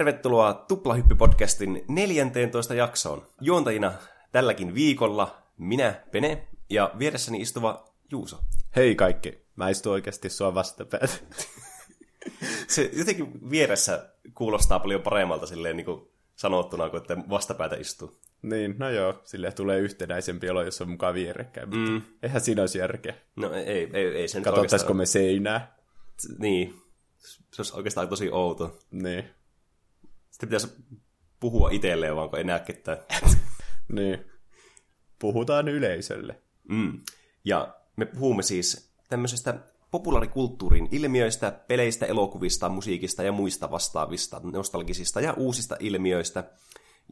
Tervetuloa Tuplahyppy-podcastin 14 jaksoon. Juontajina tälläkin viikolla minä, Pene, ja vieressäni istuva Juuso. Hei kaikki, mä istun oikeasti sua vastapäätä. Se jotenkin vieressä kuulostaa paljon paremmalta silleen niin kuin sanottuna, kuin että vastapäätä istuu. Niin, no joo, sille tulee yhtenäisempi olo, jos on mukaan vierekkäin, mutta mm. eihän siinä olisi järkeä. No ei, ei, ei sen Katsottaisiko me seinää? Niin, se olisi oikeastaan tosi outo. Niin. Sitten pitäisi puhua itselleen, vaan kun ei näe ketään. niin. Puhutaan yleisölle. Mm. Ja me puhumme siis tämmöisestä populaarikulttuurin ilmiöistä, peleistä, elokuvista, musiikista ja muista vastaavista, nostalgisista ja uusista ilmiöistä.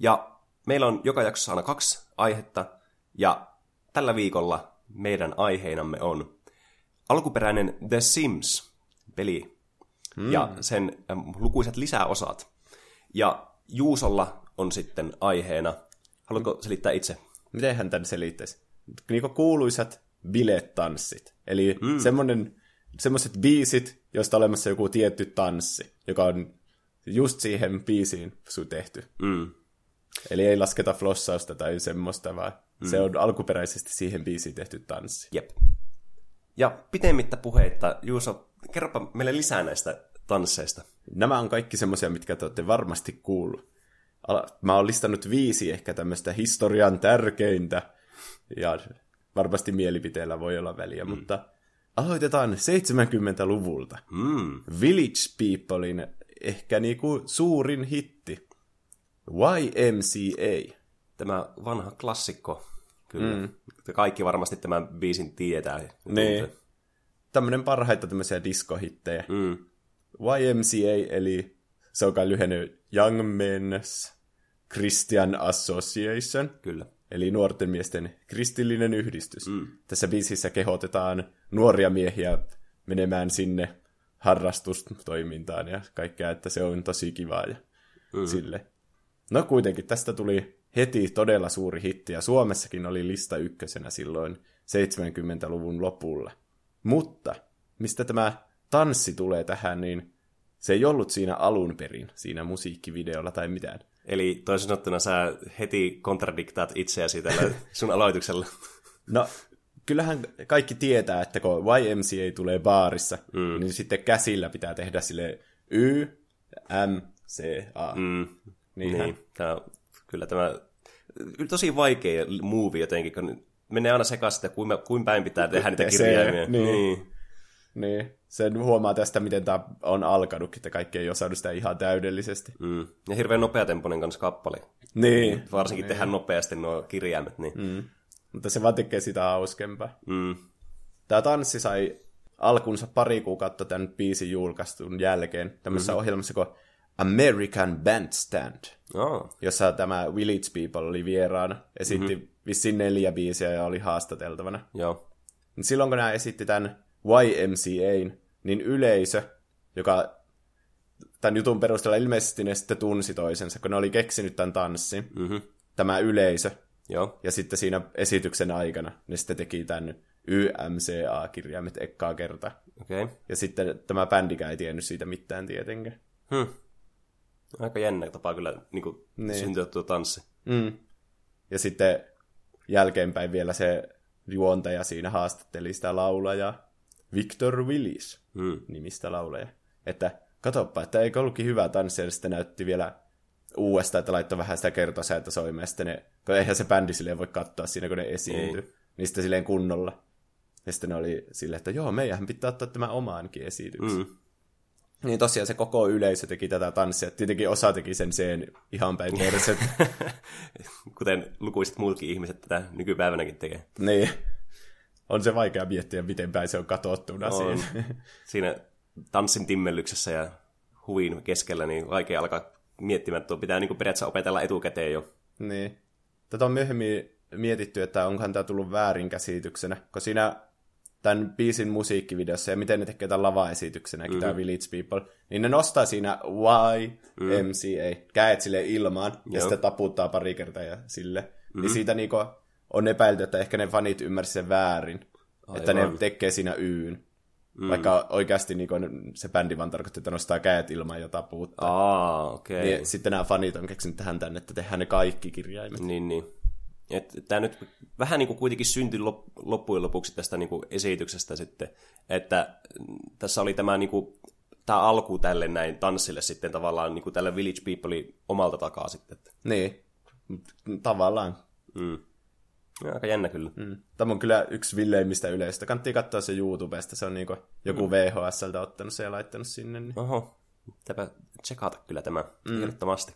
Ja meillä on joka jaksossa aina kaksi aihetta, ja tällä viikolla meidän aiheinamme on alkuperäinen The Sims-peli mm. ja sen lukuisat lisäosat. Ja Juusolla on sitten aiheena, haluatko selittää itse? Miten hän tämän selittäisi? Niin kuuluisat bilettanssit. Eli mm. semmoinen semmoiset biisit, joista on olemassa joku tietty tanssi, joka on just siihen biisiin su tehty. Mm. Eli ei lasketa flossausta tai semmoista, vaan mm. se on alkuperäisesti siihen biisiin tehty tanssi. Jep. Ja pitemmittä puheitta, Juuso, kerropa meille lisää näistä tansseista. Nämä on kaikki semmoisia, mitkä te olette varmasti kuullut. Mä oon listannut viisi ehkä tämmöistä historian tärkeintä, ja varmasti mielipiteellä voi olla väliä, mm. mutta aloitetaan 70-luvulta. Mm. Village Peoplein ehkä niinku suurin hitti. YMCA. Tämä vanha klassikko, kyllä. Mm. Kaikki varmasti tämän biisin tietää. Niin. Tämmöinen parhaita tämmöisiä diskohittejä. Mm. YMCA, eli se on kai lyhennyt Young Men's Christian Association. Kyllä. Eli nuorten miesten kristillinen yhdistys. Mm. Tässä biisissä kehotetaan nuoria miehiä menemään sinne harrastustoimintaan ja kaikkea, että se on tosi kivaa ja mm. sille. No kuitenkin tästä tuli heti todella suuri hitti ja Suomessakin oli lista ykkösenä silloin 70-luvun lopulla. Mutta mistä tämä tanssi tulee tähän, niin se ei ollut siinä alun perin, siinä musiikkivideolla tai mitään. Eli toisin sanottuna sä heti kontradiktaat itseäsi tällä sun aloituksella. No, kyllähän kaikki tietää, että kun YMCA tulee baarissa, mm. niin sitten käsillä pitää tehdä sille Y, M, C, A. Mm. Niin, tämä, kyllä tämä tosi vaikea movie jotenkin, kun menee aina sekaisin, että kuin, kuin päin pitää tehdä niitä kirjaimia. Niin. niin. Niin, sen huomaa tästä, miten tämä on alkanut, että kaikki ei osannut sitä ihan täydellisesti. Mm. Ja hirveän nopeatempoinen kanssa kappale. Niin. Varsinkin niin. tehdään nopeasti nuo kirjaimet. Niin. Mm. Mutta se vaan tekee sitä hauskempaa. Mm. Tämä tanssi sai alkunsa pari kuukautta tämän biisin julkaistun jälkeen tämmöisessä mm-hmm. ohjelmassa kuin American Bandstand, oh. jossa tämä Village People oli vieraana, esitti mm-hmm. vissiin neljä biisiä ja oli haastateltavana. Joo. Silloin kun nämä esitti tämän YMCA, niin yleisö, joka tämän jutun perusteella ilmeisesti ne sitten tunsi toisensa, kun ne oli keksinyt tämän tanssin, mm-hmm. tämä yleisö. Joo. Ja sitten siinä esityksen aikana ne sitten teki tämän YMCA-kirjaimet ekkaa kertaa. Okay. Ja sitten tämä bändikään ei tiennyt siitä mitään tietenkään. Hmm. Aika jännä tapa kyllä niin kuin niin. syntyä tuo tanssi. Mm. Ja sitten jälkeenpäin vielä se juontaja siinä haastatteli sitä laulajaa. Victor Willis mm. nimistä lauleja. Että katoppa, että eikö ollutkin hyvä tanssi, ja sitten näytti vielä uudestaan, että laittoi vähän sitä kertosäätä soimaan, ja sitten ne, kun eihän se bändi silleen voi katsoa siinä, kun ne esiintyy, niin sitten silleen kunnolla. Ja sitten ne oli silleen, että joo, meidän pitää ottaa tämä omaankin esityksen. Mm. Niin tosiaan se koko yleisö teki tätä tanssia. Tietenkin osa teki sen sen ihan päin perset. Kuten lukuiset muutkin ihmiset tätä nykypäivänäkin tekee. Niin on se vaikea miettiä, miten päin se on katottuna on. siinä. siinä tanssin timmellyksessä ja huvin keskellä, niin vaikea alkaa miettimään, että tuo pitää niin periaatteessa opetella etukäteen jo. Niin. Tätä on myöhemmin mietitty, että onkohan tämä tullut väärinkäsityksenä, kun siinä tämän biisin musiikkivideossa ja miten ne tekee tämän lavaesityksenäkin, mm-hmm. tämä Village People, niin ne nostaa siinä YMCA, mm. käet sille ilmaan, Joo. ja sitten taputtaa pari kertaa ja sille. Mm-hmm. Niin siitä niinku on epäilty, että ehkä ne fanit ymmärsivät sen väärin. Aivan. Että ne tekee siinä yyn. Mm. Vaikka oikeasti niin kuin, se bändi vaan tarkoitti, että nostaa käet ilman ja tapuuttaa. Aa, okei. Okay. Niin, sitten nämä fanit on keksinyt tähän tänne, että tehdään ne kaikki kirjaimet. Niin, niin. Tämä nyt vähän niin kuin kuitenkin syntyi loppujen lopuksi tästä niin kuin esityksestä sitten, että tässä oli tämä, niin kuin, tämä alku tälle näin tanssille sitten tavallaan niin kuin tälle Village People omalta takaa sitten. Niin, tavallaan. Mm. Ja, aika jännä kyllä. Mm. Tämä on kyllä yksi villeimmistä yleistä. Kannattaa katsoa se YouTubesta. Se on niin kuin joku mm. VHSltä ottanut se ja laittanut sinne. Niin. Oho, pitääpä tsekata kyllä tämä mm. ehdottomasti.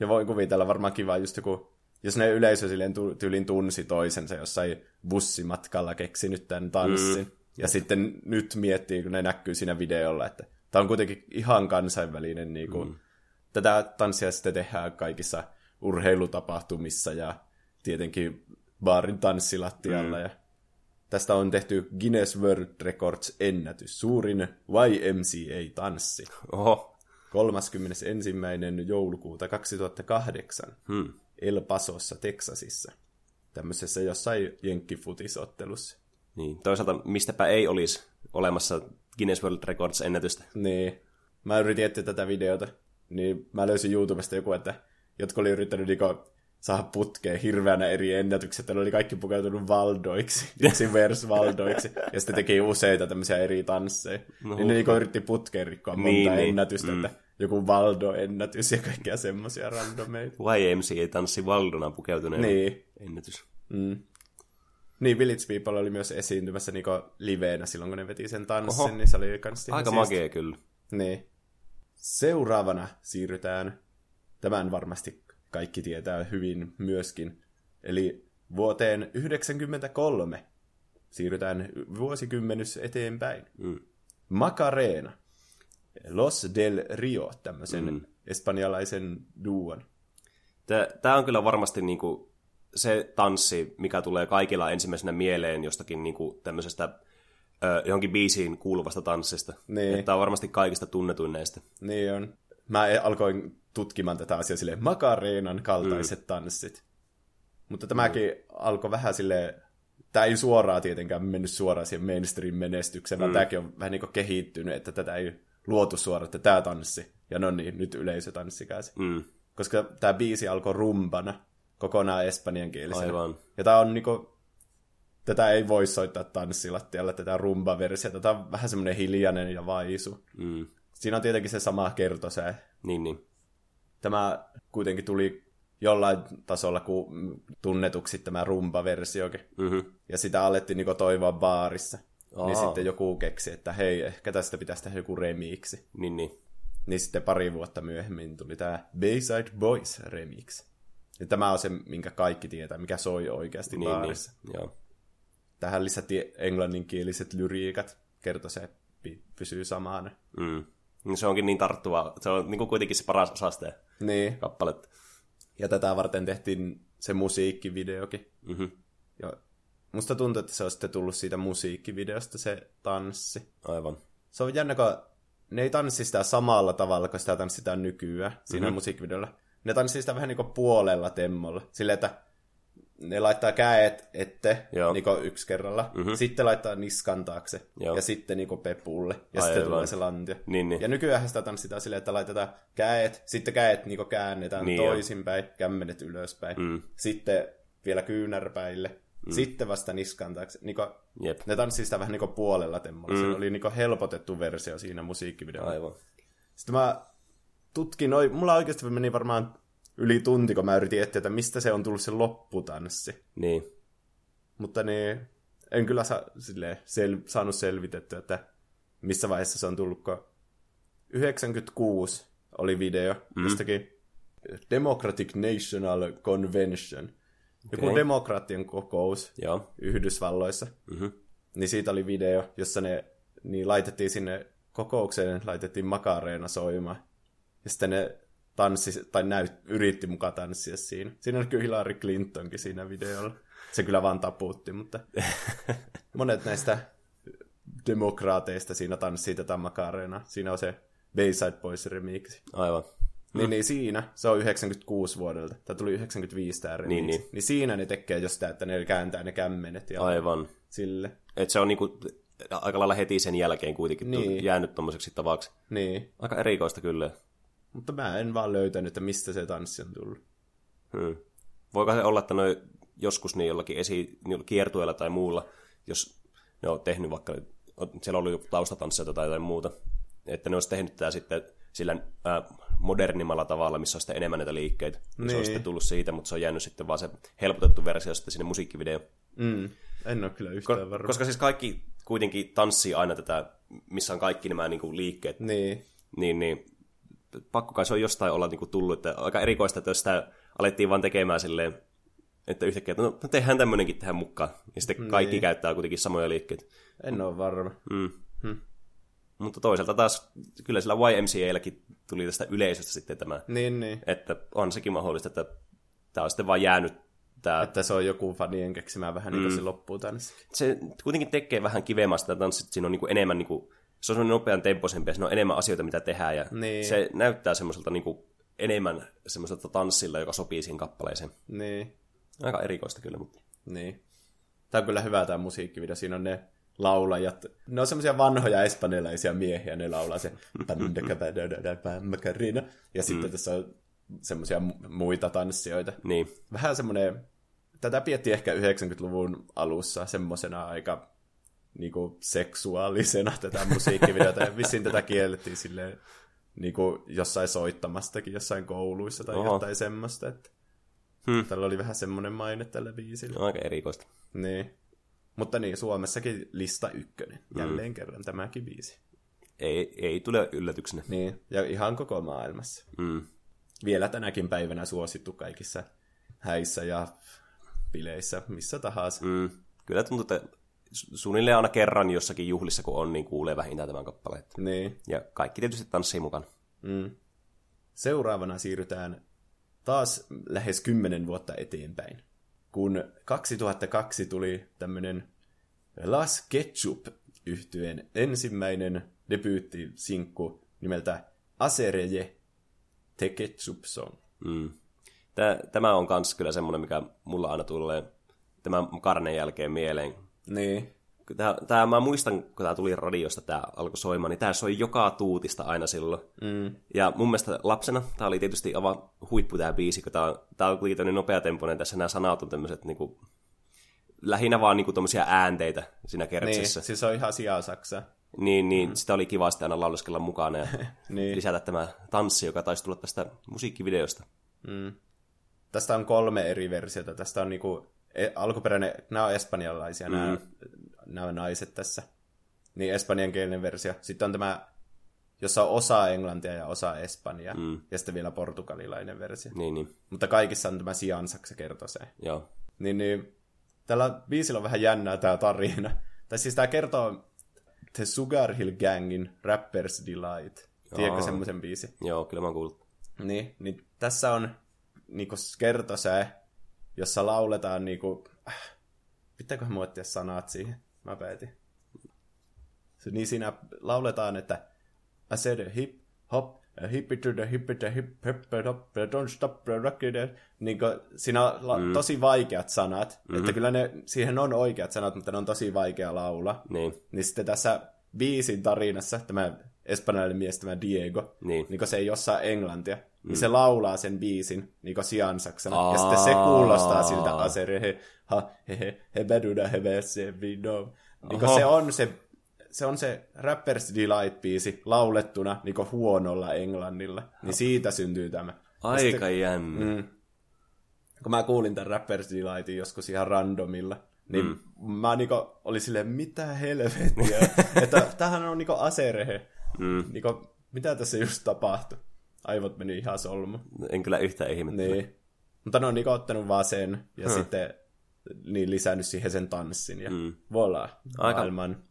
Ja voi kuvitella varmaan kiva just joku, jos ne yleisö silleen tyylin tunsi toisensa jossain bussimatkalla keksinyt tämän tanssin. Mm. Ja sitten nyt miettii, kun ne näkyy siinä videolla, että tämä on kuitenkin ihan kansainvälinen. Niin kuin, mm. Tätä tanssia sitten tehdään kaikissa urheilutapahtumissa ja tietenkin baarin tanssilattialla. Mm. Ja tästä on tehty Guinness World Records ennätys, suurin YMCA-tanssi. Oho. 31. joulukuuta 2008 hmm. El Pasossa, Teksasissa. Tämmöisessä jossain jenkkifutisottelussa. Niin, toisaalta mistäpä ei olisi olemassa Guinness World Records ennätystä. Niin. Mä yritin etsiä tätä videota, niin mä löysin YouTubesta joku, että jotka oli yrittänyt niinku saada putkeen hirveänä eri ennätykset. Ne oli kaikki pukeutunut valdoiksi, vers valdoiksi, ja sitten teki useita tämmöisiä eri tansseja. No, niin ne niin yritti putkeen rikkoa monta niin, niin. ennätystä, niin. että joku Valdo-ennätys ja kaikkia semmoisia randomeita. ei tanssi Valdona pukeutuneen niin. ennätys. Mm. Niin, Village People oli myös esiintymässä niinku liveenä silloin, kun ne veti sen tanssin, Oho. niin se oli kans Aika magia kyllä. Niin. Seuraavana siirrytään, tämän varmasti kaikki tietää hyvin myöskin. Eli vuoteen 1993 siirrytään vuosikymmenys eteenpäin. Mm. Macarena. Los del Rio, tämmöisen mm. espanjalaisen duon. Tämä on kyllä varmasti niinku se tanssi, mikä tulee kaikilla ensimmäisenä mieleen jostakin niinku tämmöisestä ö, johonkin biisiin kuuluvasta tanssista. Niin. Tämä on varmasti kaikista tunnetuin näistä. Niin on. Mä e- alkoin tutkimaan tätä asiaa silleen makareenan kaltaiset mm. tanssit. Mutta tämäkin mm. alkoi vähän sille tämä ei suoraan tietenkään mennyt suoraan siihen mainstream-menestykseen, mm. vaan tämäkin on vähän niin kuin kehittynyt, että tätä ei luotu suoraan, että tämä tanssi. Ja no niin, nyt yleisö tanssikäsi. Mm. Koska tämä biisi alkoi rumbana, kokonaan espanjankielisenä. Aivan. Ja tämä on niinku, tätä ei voi soittaa tanssilattialla, tätä rumba-versiota. Tämä on vähän semmoinen hiljainen ja vaisu. Mm. Siinä on tietenkin se sama kertosää. Niin, niin tämä kuitenkin tuli jollain tasolla kuin tunnetuksi tämä rumba-versiokin. Mm-hmm. Ja sitä alettiin niin toivoa baarissa. Aa. Niin sitten joku keksi, että hei, ehkä tästä pitäisi tehdä joku remiksi. Niin, niin. Niin sitten pari vuotta myöhemmin tuli tämä Bayside Boys remix. Ja tämä on se, minkä kaikki tietää, mikä soi oikeasti niin, baarissa. Niin. Joo. Tähän lisättiin englanninkieliset lyriikat. Kertoi se, pysyy samana. Mm. Niin se onkin niin tarttuva. Se on niin kuin kuitenkin se paras osaste niin. kappalet. Ja tätä varten tehtiin se musiikkivideokin. Mm-hmm. Ja musta tuntuu, että se on sitten tullut siitä musiikkivideosta se tanssi. Aivan. Se on jännä, kun ne ei tanssi sitä samalla tavalla, kun sitä tanssitaan nykyään siinä mm-hmm. musiikkivideolla. Ne tanssii sitä vähän niin kuin puolella temmolla. Silleen, että ne laittaa käet ette niin yksi kerralla, mm-hmm. sitten laittaa niskan taakse Joo. ja sitten niin pepulle ja Aivan. sitten tulee se lantio. Niin, niin. Ja nykyään sitä tanssitaan silleen, että laitetaan käet, sitten käet niin käännetään niin toisinpäin, kämmenet ylöspäin, mm. sitten vielä kyynärpäille, mm. sitten vasta niskan taakse. Niin kuin, Jep. Ne tanssii sitä vähän niin puolella temmolla. Mm. Se oli niin helpotettu versio siinä musiikkivideolla. Aivan. Sitten mä tutkin, mulla oikeasti meni varmaan yli tunti, kun mä yritin etsiä, että mistä se on tullut se lopputanssi. Niin. Mutta niin, en kyllä sa, silleen, sel, saanut selvitettyä, että missä vaiheessa se on tullut, kun 96 oli video mm. jostakin Democratic National Convention. Joku okay. demokraattien kokous Joo. Yhdysvalloissa. Mm-hmm. Niin siitä oli video, jossa ne niin laitettiin sinne kokoukseen, laitettiin makareena soimaan. Ja sitten ne tanssi, tai näyt, yritti mukaan tanssia siinä. Siinä on kyllä Hillary Clintonkin siinä videolla. Se kyllä vaan taputti, mutta monet näistä demokraateista siinä tanssii tätä makareena. Siinä on se Bayside Boys remix. Aivan. Niin, niin siinä, se on 96 vuodelta. Tämä tuli 95 tämä remix. Niin, niin. niin siinä ne tekee just sitä, että ne kääntää ne kämmenet. Ja Aivan. Sille. Et se on niinku aika lailla heti sen jälkeen kuitenkin niin. Niin. jäänyt tommoseksi tavaksi. Niin. Aika erikoista kyllä. Mutta mä en vaan löytänyt, että mistä se tanssi on tullut. Hmm. Voiko se olla, että noi joskus niin jollakin esi, niin kiertueella tai muulla, jos ne on tehnyt vaikka, siellä ollut joku taustatanssijoita tai jotain muuta, että ne olisi tehnyt tämä sitten sillä ää, modernimmalla tavalla, missä on sitten enemmän näitä liikkeitä. Niin. Se on sitten tullut siitä, mutta se on jäänyt sitten vaan se helpotettu versio sitten sinne musiikkivideoon. Mm. En ole kyllä yhtään Ko- varma. koska siis kaikki kuitenkin tanssii aina tätä, missä on kaikki nämä niin kuin, liikkeet, Niin. niin, niin pakko kai se on jostain olla niin kuin, tullut. Että aika erikoista, että jos sitä alettiin vaan tekemään silleen, että yhtäkkiä, että no, no tehdään tämmöinenkin tähän mukaan. Ja sitten kaikki Niin. käyttää kuitenkin samoja liikkeitä. En ole varma. Mm. Hmm. Mutta toisaalta taas kyllä sillä YMCAlläkin tuli tästä yleisöstä sitten tämä, Niin, niin. että on sekin mahdollista, että tämä on sitten vaan jäänyt tämä, Että se on joku fanien keksimä vähän niin kuin se loppuu tanssi. se kuitenkin tekee vähän sitä tanssit, siinä on niin kuin enemmän, niin kuin, se on semmoinen nopean tempoisempi ja siinä on enemmän asioita, mitä tehdään ja Niin. se näyttää semmoiselta niin kuin, enemmän semmoiselta tanssilla, joka sopii siihen kappaleeseen. Niin. Aika erikoista kyllä, mutta Niin. Tämä on kyllä hyvä tämä musiikkivideo. Siinä on ne laulajat. Ne on semmoisia vanhoja espanjalaisia miehiä, ne laulaa se Macarena. Ja sitten tässä on semmoisia mu- muita tanssijoita. niin, Vähän semmoinen, tätä pietti ehkä 90-luvun alussa semmoisena aika niinku seksuaalisena tätä musiikkivideota. Ja vissiin tätä kiellettiin silleen niinku jossain soittamastakin jossain kouluissa tai Oho. jotain semmoista. Että Hmm. Tällä oli vähän semmoinen maine tällä biisillä. aika erikoista. Niin. Mutta niin, Suomessakin lista ykkönen. Jälleen mm. kerran tämäkin biisi. Ei, ei tule yllätyksenä. Niin, ja ihan koko maailmassa. Mm. Vielä tänäkin päivänä suosittu kaikissa häissä ja bileissä, missä tahansa. Mm. Kyllä tuntuu, että suunnilleen aina kerran jossakin juhlissa, kun on, niin kuulee vähintään tämän kappaleen. Niin. Ja kaikki tietysti tanssii mukana. Mm. Seuraavana siirrytään taas lähes kymmenen vuotta eteenpäin, kun 2002 tuli tämmönen Las Ketchup yhtyeen ensimmäinen debyyttisinkku nimeltä Asereje The Ketchup Song. Mm. Tämä on kans kyllä semmoinen, mikä mulla aina tulee tämän karnen jälkeen mieleen. Niin. Tää, tää, mä muistan, kun tämä tuli radiosta, tämä alkoi soimaan, niin tämä soi joka tuutista aina silloin. Mm. Ja mun mielestä lapsena tämä oli tietysti aivan huippu tämä biisi, kun tämä on, tää on kuitenkin tämmöinen nopeatempoinen, tässä nämä sanat on tämmöiset niinku, lähinnä vaan niinku tommosia äänteitä siinä Niin, kertsissä. siis se on ihan sijaa Saksa. Niin, niin mm. sitä oli kiva sitten aina lauluskella mukana ja Niin. lisätä tämä tanssi, joka taisi tulla tästä musiikkivideosta. Mm. Tästä on kolme eri versiota. Tästä on niinku, alkuperäinen, nämä on espanjalaisia, mm. nämä, nämä naiset tässä. Niin espanjankielinen versio. Sitten on tämä, jossa on osa englantia ja osa espanjaa. Mm. Ja sitten vielä portugalilainen versio. Niin, niin, Mutta kaikissa on tämä siansaksa kertoo se. joo. Niin, niin tällä biisillä on vähän jännää tämä tarina. Tai siis tämä kertoo The Sugar Hill Gangin Rapper's Delight. Tiedätkö Aa. semmoisen biisin? Joo, kyllä mä oon kuullut. Niin, niin tässä on niinku kertosää, jossa lauletaan niinku... Äh, pitääköhän muottia sanat siihen? Mä päätin. Niin siinä lauletaan, että I said a hip, hop, a hip to the hip to hip, hip, hop, don't stop rock it. Niin siinä on la- tosi vaikeat sanat, mm-hmm. että kyllä ne, siihen on oikeat sanat, mutta ne on tosi vaikea laula. Niin, Niin sitten tässä biisin tarinassa tämä espanjalainen mies, tämä Diego, Niin. niin se ei osaa englantia, mm. Niin se laulaa sen biisin niin siansaksana. Aa. Ja sitten se kuulostaa siltä aserehe, ha, hehe, hebeduda, hebe, se video. Niin se on se, se on se Rapper's Delight-biisi laulettuna niin huonolla englannilla. Niin siitä syntyy tämä. Aika sitten- jännä. Mm. Kun mä kuulin tämän Rapper's Delightin joskus ihan randomilla, niin mm. mä niinku olin silleen, mitä helvettiä, että tämähän on niinku aserehe. Mm. Niinku, mitä tässä just tapahtui? Aivot meni ihan solmu. En kyllä yhtään ihmettele. Niin. Mutta ne on niinku ottanut vaan sen ja hmm. sitten niin lisännyt siihen sen tanssin ja mm. voilà, Aika- maailman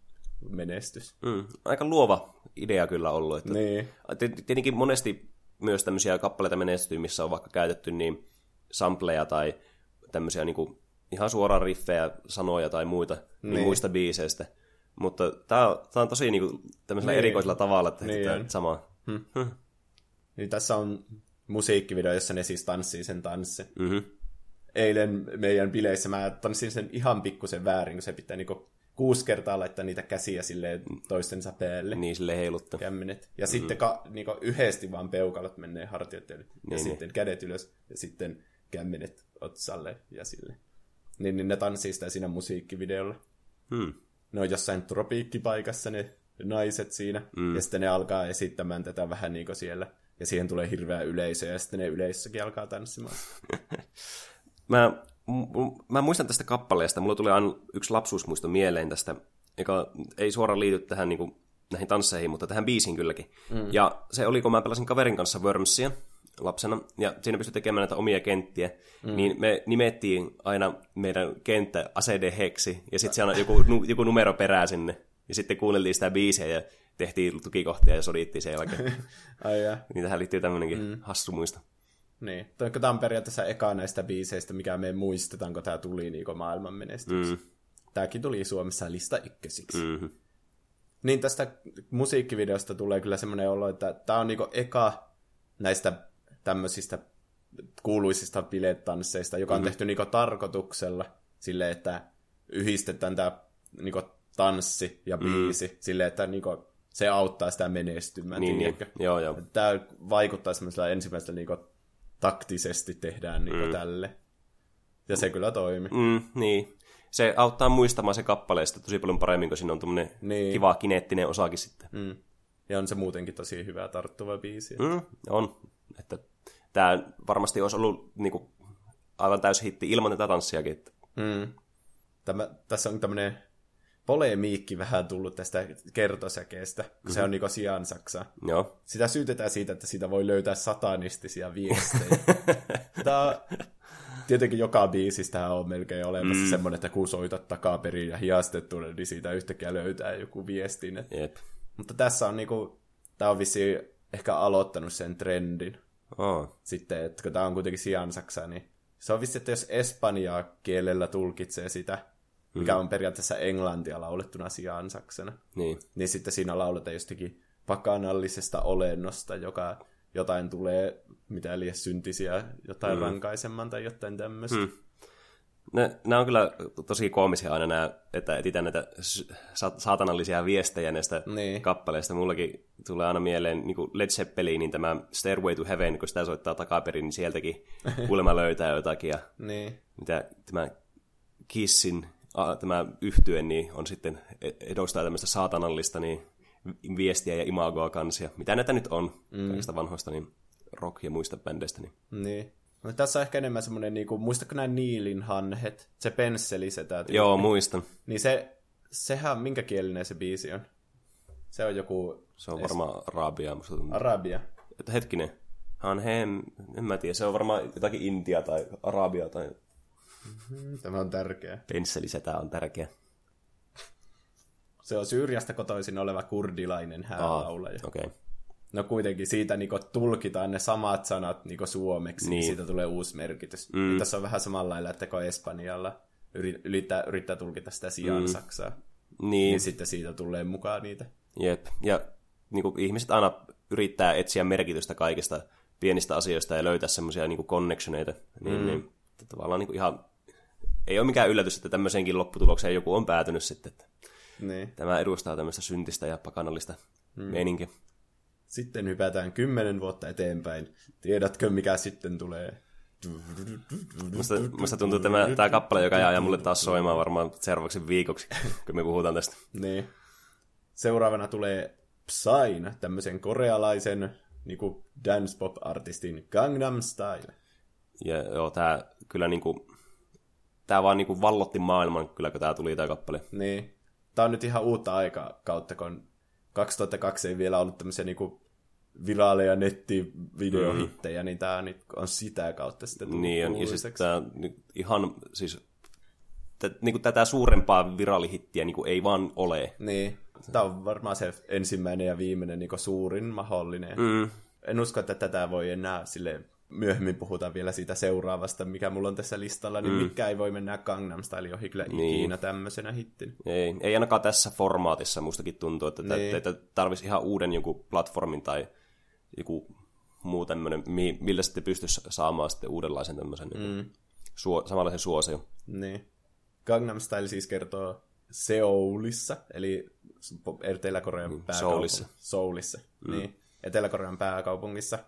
menestys. Mm. Aika luova idea kyllä ollut. Että Niin. Ti- Tietenkin monesti myös tämmöisiä kappaleita menestyy, missä on vaikka käytetty niin sampleja tai tämmöisiä niin kuin ihan suoraan riffejä, sanoja tai muita niin. Niin. muista biiseistä. Mutta tämä on, tää on tosi niin kuin, tämmöisellä Niin. erikoisella tavalla tehty Niin niin on. sama. Niin tässä on musiikkivideo, jossa ne siis tanssii sen tanssin. Mm-hmm. eilen meidän bileissä mä tanssin sen ihan pikkusen väärin, kun se pitää niinku kuusi kertaa laittaa niitä käsiä silleen toistensa päälle. Niin, sille heiluttaa. Kämmenet. Ja mm. sitten ka, niin yhdesti vaan peukalot menee hartiot. Ja Niin, sitten kädet ylös. Ja sitten kämmenet otsalle ja sille. Niin, niin ne tanssii sitä siinä musiikkivideolla. Hmm. Ne on jossain tropiikkipaikassa ne naiset siinä. Mm. Ja sitten ne alkaa esittämään tätä vähän niin kuin siellä. Ja siihen tulee hirveä yleisö ja sitten ne yleisössäkin alkaa tanssimaan. Mä, m- mä muistan tästä kappaleesta, mulla tuli aina yksi lapsuusmuisto mieleen tästä, joka ei suoraan liity tähän niin kuin, näihin tansseihin, mutta tähän biisiin kylläkin. Mm. Ja se oli, kun mä pelasin kaverin kanssa Wormsia lapsena, ja siinä pystyi tekemään näitä omia kenttiä, mm. niin me nimettiin aina meidän kenttä ACD-heksi, ja sitten siellä on joku, nu, joku numero perää sinne, ja sitten kuunneltiin sitä biisiä, ja tehtiin tukikohtia ja sodittiin sen jälkeen. Ai ja. niin tähän liittyy tämmöinenkin mm. hassu muisto. Niin. Tämä on periaatteessa eka näistä biiseistä, mikä me muistetaan, kun tämä tuli niin maailman menestys. Mm. Tämäkin tuli Suomessa lista ykkösiksi. Mm-hmm. Niin tästä musiikkivideosta tulee kyllä semmoinen olo, että tämä on niinku eka näistä tämmöisistä kuuluisista bilettansseista, joka on mm-hmm. tehty niinku tarkoituksella sille, että yhdistetään tämä niinku tanssi ja biisi mm. sille, että niinku se auttaa sitä menestymään. Niin, niin. Joo, joo. Tämä vaikuttaa semmoisella ensimmäisellä niinku taktisesti tehdään niinku mm. tälle. Ja se kyllä toimii. Mm, niin. Se auttaa muistamaan se kappaleesta tosi paljon paremmin, kun siinä on tuommoinen niin. kiva kineettinen osakin sitten. Mm. Ja on se muutenkin tosi hyvä tarttuva biisi. Mm, on. Että tämä varmasti olisi ollut niinku, aivan täysin hitti ilman tätä tanssiakin. Että... Mm. Tämä, tässä on tämmöinen polemiikki vähän tullut tästä kertosäkeestä, kun mm-hmm. se on niinku sijaan Saksa. Joo. Sitä syytetään siitä, että siitä voi löytää satanistisia viestejä. Tämä tietenkin joka biisistä on melkein olemassa mm. semmoinen, että kun soitat takaperin ja hiastettu, niin siitä yhtäkkiä löytää joku viestin. Yep. Mutta tässä on niinku, tämä on vissiin ehkä aloittanut sen trendin. Oh. Sitten, että kun tämä on kuitenkin sijansaksa, niin se on vissi, että jos espanjaa kielellä tulkitsee sitä, mikä on periaatteessa englantia laulettuna sijansaksena, niin. niin sitten siinä lauletaan jostakin pakanallisesta olennosta, joka jotain tulee, mitä liian syntisiä, jotain mm. rankaisemman tai jotain tämmöistä. Mm. Nämä on kyllä tosi koomisia aina nämä, että etsitään näitä saatanallisia viestejä näistä niin. kappaleista. Mullakin tulee aina mieleen niin kuin Led Zeppelinin tämä Stairway to Heaven, kun sitä soittaa takaperin, niin sieltäkin kuulemma löytää jotakin. Ja niin. mitä tämä Kissin tämä yhtye niin on sitten e-, edustaa tämmöistä saatanallista niin viestiä ja imagoa kansia. Mitä näitä nyt on mm. kaikista vanhoista niin rock- ja muista bändeistä. Niin. niin. No, tässä on ehkä enemmän semmoinen, niin kuin, muistatko nämä Niilin hanhet? Se pensseli se tyyppi. Joo, muistan. Niin se, sehän, minkä kielinen se biisi on? Se on joku... Se on varmaan arabia, musta tuntuu. Arabia. Että hetkinen. Hanhe, en mä tiedä, se on varmaan jotakin Intia tai Arabia tai... Mm-hmm, tämä on tärkeä. Pensselisetä on tärkeä. Se on Syyriasta kotoisin oleva kurdilainen häälaulaja. Okei. Okay. No kuitenkin siitä niinku tulkitaan ne samat sanat niinku suomeksi, niin. niin siitä tulee uusi merkitys. Mm. Ja tässä on vähän samalla lailla, että kun Espanjalla yrittää, yrittää tulkita sitä sijaan mm. Saksaa, niin. niin sitten siitä tulee mukaan niitä. Jep, ja niinku, ihmiset aina yrittää etsiä merkitystä kaikista pienistä asioista ja löytää semmoisia niinku connectioneita. Niin, mm. niin, tavallaan niinku ihan ei ole mikään yllätys, että tämmöiseenkin lopputulokseen joku on päätynyt sitten. Että niin. Tämä edustaa tämmöistä syntistä ja pakanallista mm. meininkiä. Sitten hypätään kymmenen vuotta eteenpäin. Tiedätkö, mikä sitten tulee? Musta, musta tuntuu, että tämä, tämä kappale, joka jää mulle taas soimaan varmaan seuraavaksi viikoksi, kun me puhutaan tästä. Niin. Seuraavana tulee Psyn, tämmöisen korealaisen niin dance pop artistin Gangnam Style. Ja joo, tämä kyllä niinku, tämä vaan niinku vallotti maailman, kyllä kun tämä tuli tämä kappale. Niin. Tämä on nyt ihan uutta aikaa kautta, kun 2002 ei vielä ollut tämmöisiä niinku viraaleja nettivideohittejä, mm. niin tämä nyt on sitä kautta sitten tullut Niin on, ja siis tämä ihan siis t- niinku tätä suurempaa virallihittiä niinku ei vaan ole. Niin, tämä on varmaan se ensimmäinen ja viimeinen niinku suurin mahdollinen. Mm. En usko, että tätä voi enää sille myöhemmin puhutaan vielä siitä seuraavasta, mikä mulla on tässä listalla, niin mm. mikä ei voi mennä Gangnam Style ohi kyllä niin. ikinä tämmöisenä hittin. Ei, ei ainakaan tässä formaatissa mustakin tuntuu, että niin. että tarvitsisi ihan uuden joku platformin tai joku muu tämmöinen, millä sitten pystyisi saamaan sitten uudenlaisen tämmöisen mm. suo, samanlaisen suosion. Niin. Gangnam Style siis kertoo Seoulissa, eli Etelä-Korean Niin, pääkaupungissa. Soulissa. Soulissa. Mm. Niin. Etelä-Korean pääkaupungissa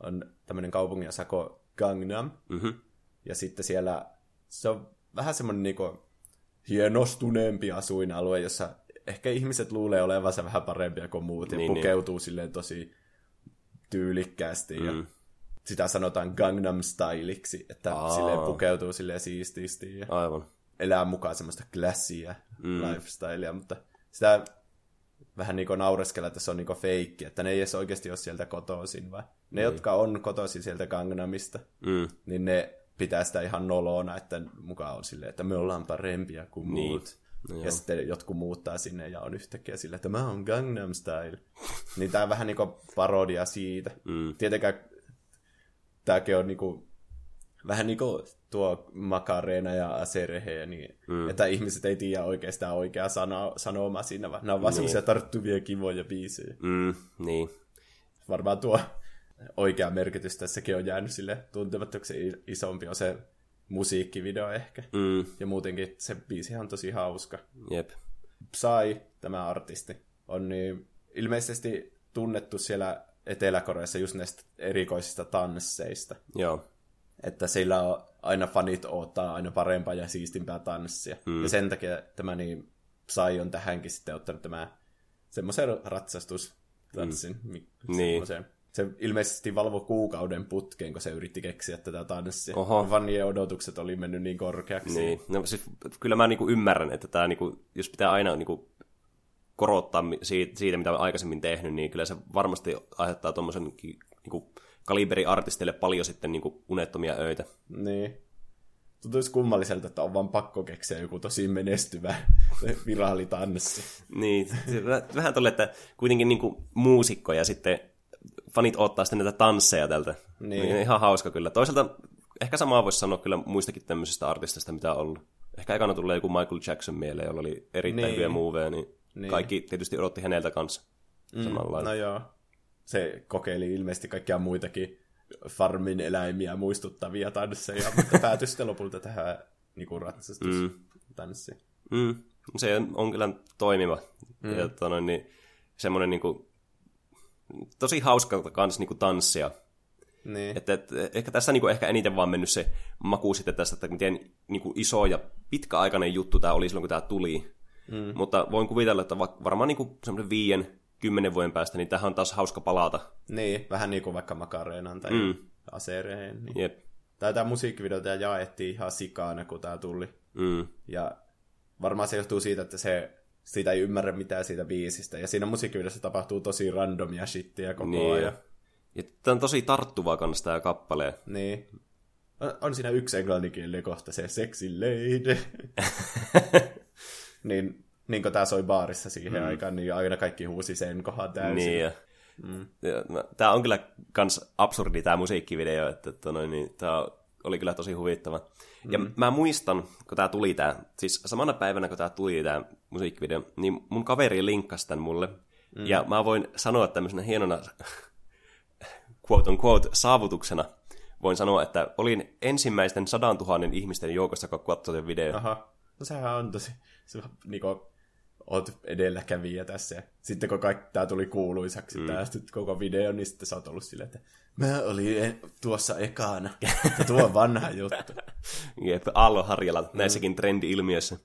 on tämmöinen kaupungin kuin Gangnam. Mhm. Ja sitten siellä se on vähän semmoinen niinku hienostuneempi asuinalue, jossa ehkä ihmiset luulee olevansa vähän parempia kuin muut ja Niin, niin, pukeutuu niin. silleen tosi tyylikkäästi. Mm. Ja sitä sanotaan Gangnam Styleiksi, että Aa. silleen pukeutuu silleen siististi ja Aivan. elää mukaan semmoista klassia mm. lifestylea, mutta sitä vähän niinku naureskella, että se on niinku feikki, että ne ei edes oikeasti ole sieltä kotoisin, vaan ne, jotka on kotoisin sieltä Gangnamista, Mm. niin ne pitää sitä ihan nolona, että mukaan on silleen, että me ollaan parempia kuin Niin. muut. No joo. ja sitten jotkut muuttaa sinne ja on yhtäkkiä silleen, että mä oon Gangnam Style. niin tää on vähän niinku parodia siitä. Mm. Tietenkään tääkin on niinku vähän niinku tuo Makareena ja Aserehe, niin, mm. että ihmiset ei tiedä oikeastaan oikeaa sana, sanomaa siinä, vaan nämä on vaan niin. semmoisia tarttuvia kivoja biisejä. Mm. Niin. Varmaan tuo oikea merkitys tässäkin on jäänyt sille tuntemattomaksi isompi on se musiikkivideo ehkä. Mm. Ja muutenkin se biisi on tosi hauska. Jep. Psy, tämä artisti, on niin ilmeisesti tunnettu siellä Etelä-Koreassa just näistä erikoisista tansseista. Joo. Että sillä on aina fanit odottaa aina parempaa ja siistimpää tanssia. Mm. Ja sen takia tämä niin Psy on tähänkin sitten ottanut tämä semmoisen ratsastustanssin. Mm. Niin. Se ilmeisesti valvoi kuukauden putkeen, kun se yritti keksiä tätä tanssia. Oho. Fanien odotukset oli mennyt niin korkeaksi. Niin. No, siis, kyllä mä niinku ymmärrän, että tämä niinku, jos pitää aina niinku korottaa siitä, siitä, mitä on aikaisemmin tehnyt, niin kyllä se varmasti aiheuttaa tuommoisen niinku, kaliberiartisteille paljon sitten niinku unettomia öitä. Niin. Tuntuisi kummalliselta, että on vaan pakko keksiä joku tosi menestyvä virallitanssi. Niin, vähän tolle, että kuitenkin niinku muusikko ja sitten fanit ottaa sitten näitä tansseja tältä. Niin. Niin. Ihan hauska kyllä. Toisaalta ehkä samaa voisi sanoa kyllä muistakin tämmöisistä artisteista, mitä on ollut. Ehkä ekana tulee joku Michael Jackson mieleen, jolla oli erittäin Niin. niin. hyviä moveja, niin, Niin. niin kaikki tietysti odotti häneltä kanssa. Mm, samalla No joo. Se kokeili ilmeisesti kaikkia muitakin farmin eläimiä muistuttavia tansseja, mutta päätyi sitten lopulta tähän niinku ratsastustanssiin. Mm, se on, on kyllä toimiva. Mm. Ja tota noin, niin, semmoinen niinku, tosi hauska kans niinku tanssia. Niin. Että, et, ehkä tässä niinku ehkä eniten vaan mennyt se maku sitten tästä, että miten niinku iso ja pitkäaikainen juttu tämä oli silloin, kun tämä tuli. Mm. Mutta voin kuvitella, että va- varmaan niinku semmoinen viien, kymmenen vuoden päästä, niin tähän on taas hauska palata. niin, vähän niin kuin vaikka Makareenan tai mm. Asereen. Niin. Jep. Tätä musiikkivideota jaettiin ihan sikaana, kun tämä tuli. Mm. Ja varmaan se johtuu siitä, että se siitä ei ymmärrä mitään siitä biisistä. Ja siinä musiikkivideossa tapahtuu tosi randomia shittiä koko Niin. ajan. Ja tämä on tosi tarttuva kanssa tämä kappale. Niin. On, on siinä yksi englanninkielinen kohta, se sexy lady. niin, niin kuin tämä soi baarissa siihen mm. aikaan, niin aina kaikki huusi sen kohan täysin. Niin, ja, mm. Tämä on kyllä kans absurdi tämä musiikkivideo, että että noin, niin, tämä oli kyllä tosi huvittava. Mm. Ja mä muistan, kun tämä tuli tämä, siis samana päivänä kun tämä tuli tämä musiikkivideo, niin mun kaveri linkkasi tämän mulle. Mm. Ja mä voin sanoa tämmöisenä hienona quote on quote saavutuksena, voin sanoa, että olin ensimmäisten sadan tuhannen ihmisten joukossa, kun katsoi sen video. Aha. No sehän on tosi, se, niinku, oot edelläkävijä tässä. Sitten kun kaikki tämä tuli kuuluisaksi, mm. tämä koko video, niin sitten sä oot ollut silleen, että mä olin e- tuossa ekana. Ja tuo on vanha juttu. Jep, Aallon Harjala näissäkin trendi-ilmiöissä.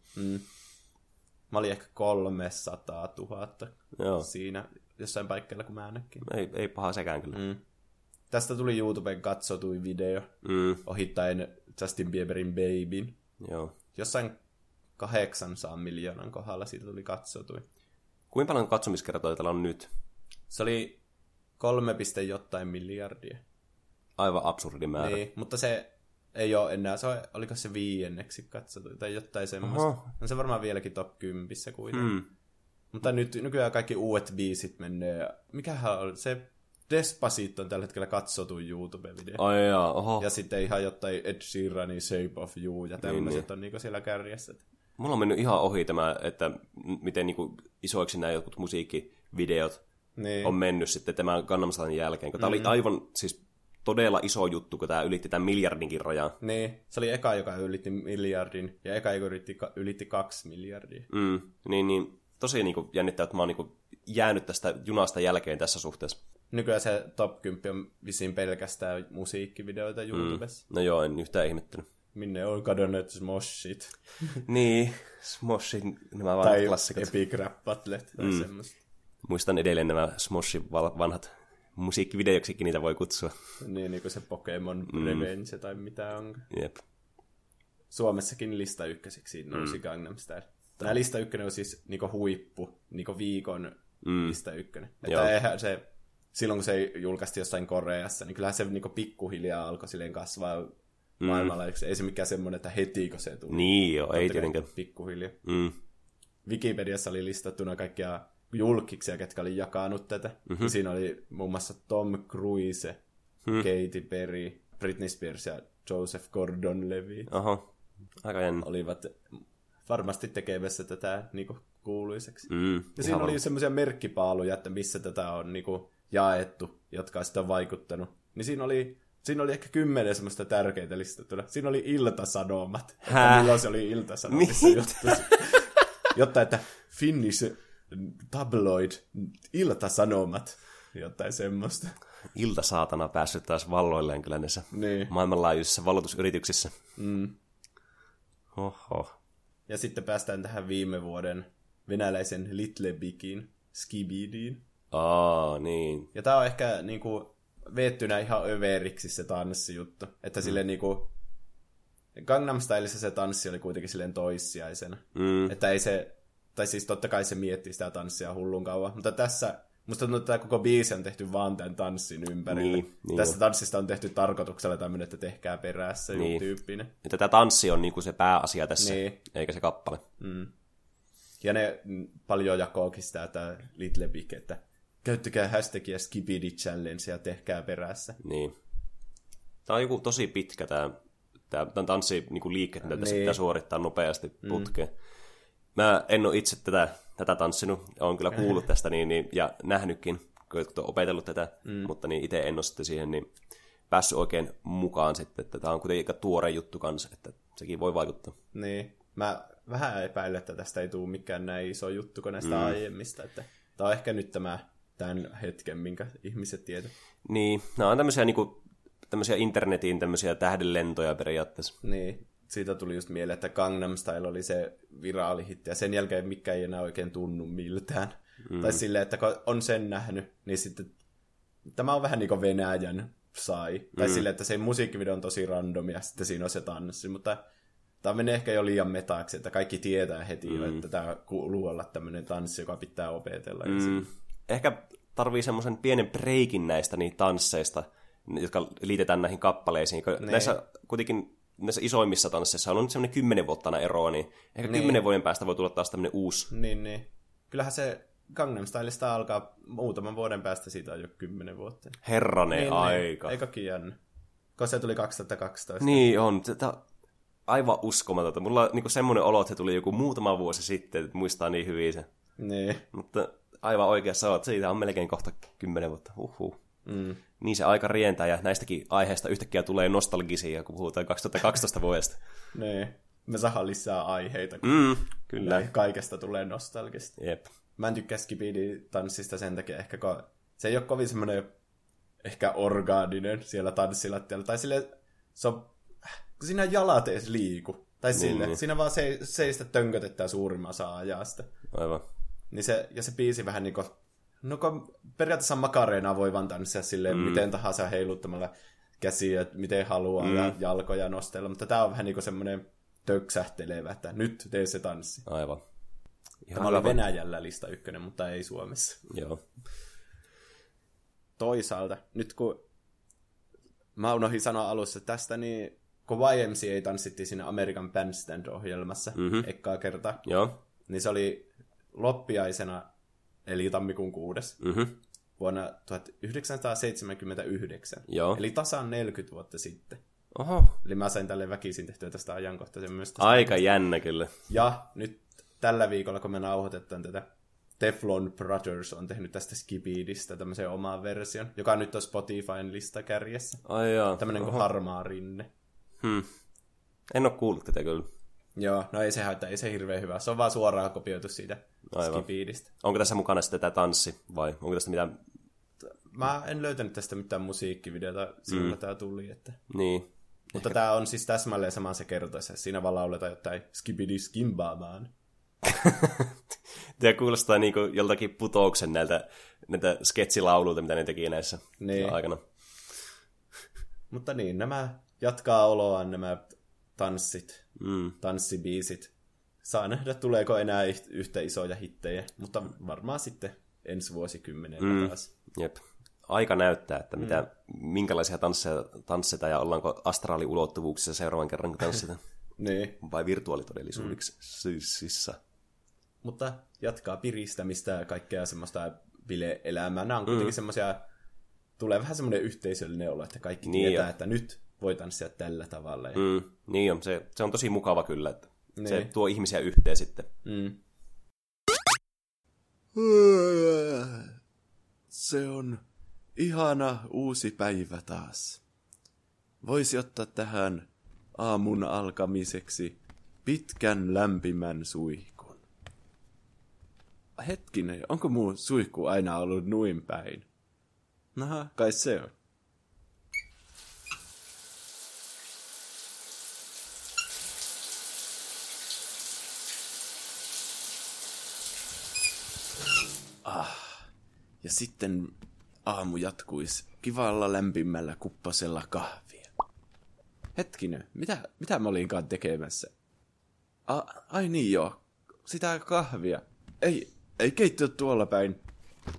Mä olin ehkä 300 000 Joo. siinä jossain paikalla, kun mä näkin. Ei, ei paha sekään kyllä. Mm. Tästä tuli YouTuben katsotuin video, Mm, ohittaen Justin Bieberin Babyn. joo. Jossain 800 miljoonan kohdalla siitä tuli katsotuin. Kuinka paljon katsomiskertoja täällä on nyt? Se oli 3, jotain miljardia. Aivan absurdi määrä. Niin, mutta se ei ole enää, se on, oliko se viienneksi katsotu tai jotain semmoista. Oho. No se varmaan vieläkin top 10 kuitenkin. Mm. Mutta nyt nykyään kaikki uudet biisit menee. Mikähän on se Despacito on tällä hetkellä katsotu YouTube-video. Ai jaa, oho. Ja sitten ihan jotain Ed Sheeranin Shape of You ja tämmöiset niin. on niinku siellä kärjessä. Mulla on mennyt ihan ohi tämä, että miten niinku isoiksi nämä jotkut musiikkivideot Niin. on mennyt sitten tämän Gangnam jälkeen. Kun tämä oli aivan siis todella iso juttu, kun tämä ylitti tämän miljardinkin rajan. Niin, se oli eka, joka ylitti miljardin, ja eka, joka ylitti, ylitti kaksi miljardia. Mm, niin, niin tosi niin kuin, jännittää, että mä oon niin kuin, jäänyt tästä junasta jälkeen tässä suhteessa. Nykyään se top 10 on vissiin pelkästään musiikkivideoita YouTubessa. Mm. No joo, en yhtään ihmettänyt. Minne on kadonneet Smoshit. niin, Smoshit, nämä vanhat tai klassikot. Epic Rap Battlet tai mm. semmoista. Muistan edelleen nämä Smoshin vanhat musiikkivideoksikin niitä voi kutsua. Niin, niin kuin se Pokemon mm. Revenge tai mitä on. Jep. Suomessakin lista ykkösiksi nousi mm. Gangnam Style. Tämä lista ykkönen on siis niinku huippu, niinku viikon mm. lista ykkönen. Että eihän se, silloin kun se julkaistiin jossain Koreassa, niin kyllähän se niinku pikkuhiljaa alkoi silleen kasvaa mm. maailmalla. Ei se mikään semmoinen, että heti kun se tuli. Niin joo, ei tietenkään. Pikkuhiljaa. Mm. Wikipediassa oli listattuna kaikkia julkiksia, ketkä oli jakanut tätä. Mm-hmm. Siinä oli muun muassa Tom Cruise, hmm. Katy Perry, Britney Spears ja Joseph Gordon-Levitt. Oho, aika jännä. Olivat varmasti tekemässä tätä niin kuin, kuuluiseksi. Mm, ja siinä oli semmoisia merkkipaaluja, että missä tätä on niin kuin, jaettu, jotka on vaikuttanut. Niin siinä oli, siinä oli ehkä kymmenen semmoista tärkeitä listattuna. Siinä oli iltasanomat. Hää? Että milloin se oli iltasanomissa juttu. Jotta, että Finnish tabloid iltasanomat. Jotain semmoista. Iltasaatana päässyt taas valloilleen kyllä näissä niin. maailmanlaajuisissa valotusyrityksissä. Mm. Oho. Ja sitten päästään tähän viime vuoden venäläisen Little Bigin, Skibidiin. Aa, niin. Ja tää on ehkä niinku veettynä ihan överiksi se tanssijuttu. Että mm. silleen niinku Gangnam Styleissa se tanssi oli kuitenkin silleen toissijaisena. Mm. Että ei se, tai siis totta kai se miettii sitä tanssia hullun kauan. Mutta tässä Musta tuntuu, että tämä koko biisi on tehty vaan tämän tanssin ympärille. Niin, niin Tästä jo. tanssista on tehty tarkoituksella tämmöinen, että tehkää perässä niin. tyyppinen. Ja tämä tanssi on niinku se pääasia tässä, niin. eikä se kappale. Mm. Ja ne paljon jakookin sitä, että Little Big, että käyttäkää hashtagia Skibidi Challenge ja tehkää perässä. Niin. Tämä on joku tosi pitkä tämä, tämä, tämä tanssi niin liikkeet, mitä niin. tässä pitää suorittaa nopeasti putkeen. Mm. Mä en ole itse tätä tätä tanssinut, olen kyllä kuullut tästä niin, niin, ja nähnytkin, kun on opetellut tätä, mm. mutta niin itse en ole sitten siihen niin päässyt oikein mukaan sitten, että tämä on kuitenkin aika tuore juttu kanssa, että sekin voi vaikuttaa. Niin, mä vähän epäilen, että tästä ei tule mikään näin iso juttu kuin näistä mm. aiemmista, että tämä on ehkä nyt tämä tämän hetken, minkä ihmiset tietävät. Niin, nämä on tämmöisiä, niin kuin, tämmöisiä internetin tämmöisiä tähdenlentoja periaatteessa. Niin, siitä tuli just mieleen, että Gangnam Style oli se viraalihitti, ja sen jälkeen mikä ei enää oikein tunnu miltään. Mm. Tai silleen, että kun on sen nähnyt, niin sitten tämä on vähän niin kuin Venäjän sai. Mm. Tai silleen, että se musiikkivideo on tosi random, ja sitten siinä on se tanssi, mutta tämä menee ehkä jo liian metaksi, että kaikki tietää heti mm. jo, että tämä kuuluu olla tämmöinen tanssi, joka pitää opetella. Mm. Ehkä tarvii semmoisen pienen breikin näistä niitä tansseista, jotka liitetään näihin kappaleisiin. Ne. Näissä kuitenkin näissä isoimmissa tansseissa on nyt semmoinen kymmenen vuotta eroa, niin ehkä niin. kymmenen vuoden päästä voi tulla taas tämmöinen uusi. Niin, niin. Kyllähän se Gangnam Styleista alkaa muutaman vuoden päästä, siitä on jo kymmenen vuotta. Herranen niin, niin. aika. Niin. Eikä jännä. Koska se tuli 2012. Niin on. Tätä aivan uskomatonta. Mulla on niin semmoinen olo, että se tuli joku muutama vuosi sitten, että muistaa niin hyvin se. Niin. Mutta aivan oikeassa olet. Siitä on melkein kohta kymmenen vuotta. Uhuh. Mm niin se aika rientää ja näistäkin aiheista yhtäkkiä tulee nostalgisia, kun puhutaan 2012 vuodesta. niin, me saadaan lisää aiheita, kun mm, kyllä. kaikesta tulee nostalgista. Jep. Mä en tykkää Skibidi-tanssista sen takia ehkä, kun se ei ole kovin semmoinen ehkä orgaaninen siellä tanssilattialla. Tai sille se on, kun siinä jalat edes liiku. Tai niin, sille, niin. siinä vaan se, seistä tönkötetään suurimman osa ajasta. Aivan. Niin se, ja se biisi vähän niin kuin No kun periaatteessa makareena voi vaan tanssia silleen mm. miten tahansa heiluttamalla käsiä, miten haluaa mm. ja jalkoja nostella, mutta tämä on vähän niin kuin semmoinen töksähtelevä, että nyt tee se tanssi. Aivan. Ihan tämä oli Venäjällä lista ykkönen, mutta ei Suomessa. Joo. Toisaalta, nyt kun mä unohdin sanoa alussa tästä, niin kun YMCA tanssittiin siinä American Bandstand-ohjelmassa mm-hmm. ekkaa kertaa, Joo. niin se oli loppiaisena eli tammikuun 6. Mm-hmm. Vuonna 1979. Joo. Eli tasan 40 vuotta sitten. Oho. Eli mä sain tälle väkisin tehtyä tästä ajankohtaisen myös. Tästä Aika tästä. jännä kyllä. Ja nyt tällä viikolla, kun me nauhoitetaan tätä, Teflon Brothers on tehnyt tästä Skibidistä tämmöisen oman version, joka nyt on Spotifyn listakärjessä. Ai jaa. Tämmöinen kuin harmaa rinne. Hmm. En ole kuullut tätä kyllä. Joo, no ei se haittaa, ei se hirveän hyvä. Se on vaan suoraan kopioitu siitä Aivan. Onko tässä mukana sitten tämä tanssi, vai onko tästä mitään... Mä en löytänyt tästä mitään musiikkivideota, sinulla mm. tää tuli, että... Niin. Mutta tää on siis täsmälleen sama se kertoissa. Siinä vaan lauletaan jotain skibidi skimbaamaan. Tämä kuulostaa niin kuin joltakin putouksen näiltä, näitä sketsilauluilta, mitä ne teki näissä Niin. aikana. Mutta niin, nämä jatkaa oloaan nämä tanssit, Mm. tanssibiisit. Saa nähdä, tuleeko enää yht- yhtä isoja hittejä, mutta varmaan sitten ensi vuosikymmenellä mm. taas. Jep. Aika näyttää, että mitä, minkälaisia tansseja tanssita ja ollaanko astraaliulottuvuuksissa seuraavan kerran, kun tanssitaan. Niin, Vai virtuaalitodellisuuksissa. mutta jatkaa piristämistä ja kaikkea semmoista bile-elämää. Nämä on kuitenkin mm. semmoisia, tulee vähän semmoinen yhteisöllinen olo, että kaikki Niin niin tietää, jo. että nyt voi tanssia tällä tavalla. Ja, Mm. Niin on, se, se on tosi mukava kyllä, että Niin. se tuo ihmisiä yhteen sitten. mm. Se on ihana uusi päivä taas. Voisi ottaa tähän aamun alkamiseksi pitkän lämpimän suihkun. Hetkinen, onko muu suihku aina ollut nuin päin? Naha, kai se on. Ja sitten aamu jatkuisi kivalla lämpimällä kuppasella kahvia. Hetkinen, mitä, mitä mä olinkaan tekemässä? A, ai niin joo, sitä kahvia. Ei, ei keittiö tuolla päin.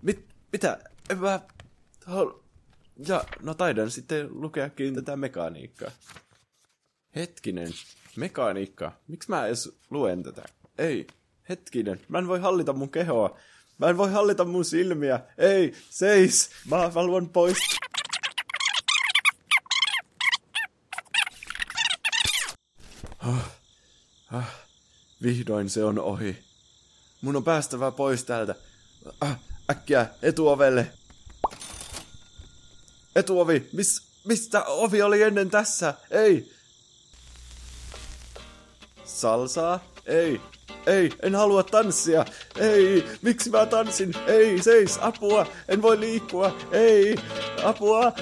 Mit, mitä? En mä... Hol... Ja, no taidan sitten lukeakin tätä mekaniikkaa. Hetkinen, mekaniikka. Miksi mä edes luen tätä? Ei, hetkinen, mä en voi hallita mun kehoa. Mä en voi hallita mun silmiä. Ei, seis, mä haluan pois. Ah, ah, vihdoin se on ohi. Mun on päästävä pois täältä. Ah, äkkiä, etuovelle. Etuovi, Mis, mistä ovi oli ennen tässä? Ei. Salsaa? Ei. Ei, en halua tanssia. Ei, miksi mä tanssin? Ei, seis, apua, en voi liikkua. Ei, apua,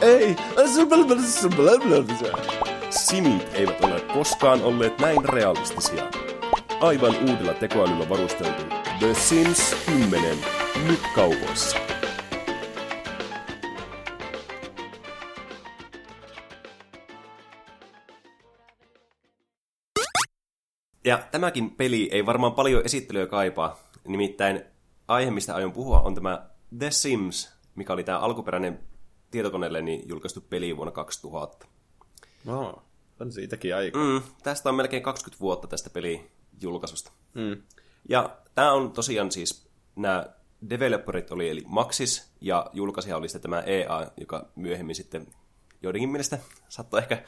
ei, Simit eivät ole koskaan olleet näin realistisia. Aivan uudella tekoälyllä varusteltu The Sims 10 nyt kaupoissa. Ja tämäkin peli ei varmaan paljon esittelyä kaipaa. Nimittäin aihe, mistä aion puhua, on tämä The Sims, mikä oli tämä alkuperäinen tietokoneelle niin julkaistu peli vuonna 2000. No, on siitäkin aika. Mm, tästä on melkein 20 vuotta tästä pelin julkaisusta. Mm. Ja tämä on tosiaan siis, nämä developerit oli eli Maxis, ja julkaisija oli sitten tämä EA, joka myöhemmin sitten joidenkin mielestä saattoi ehkä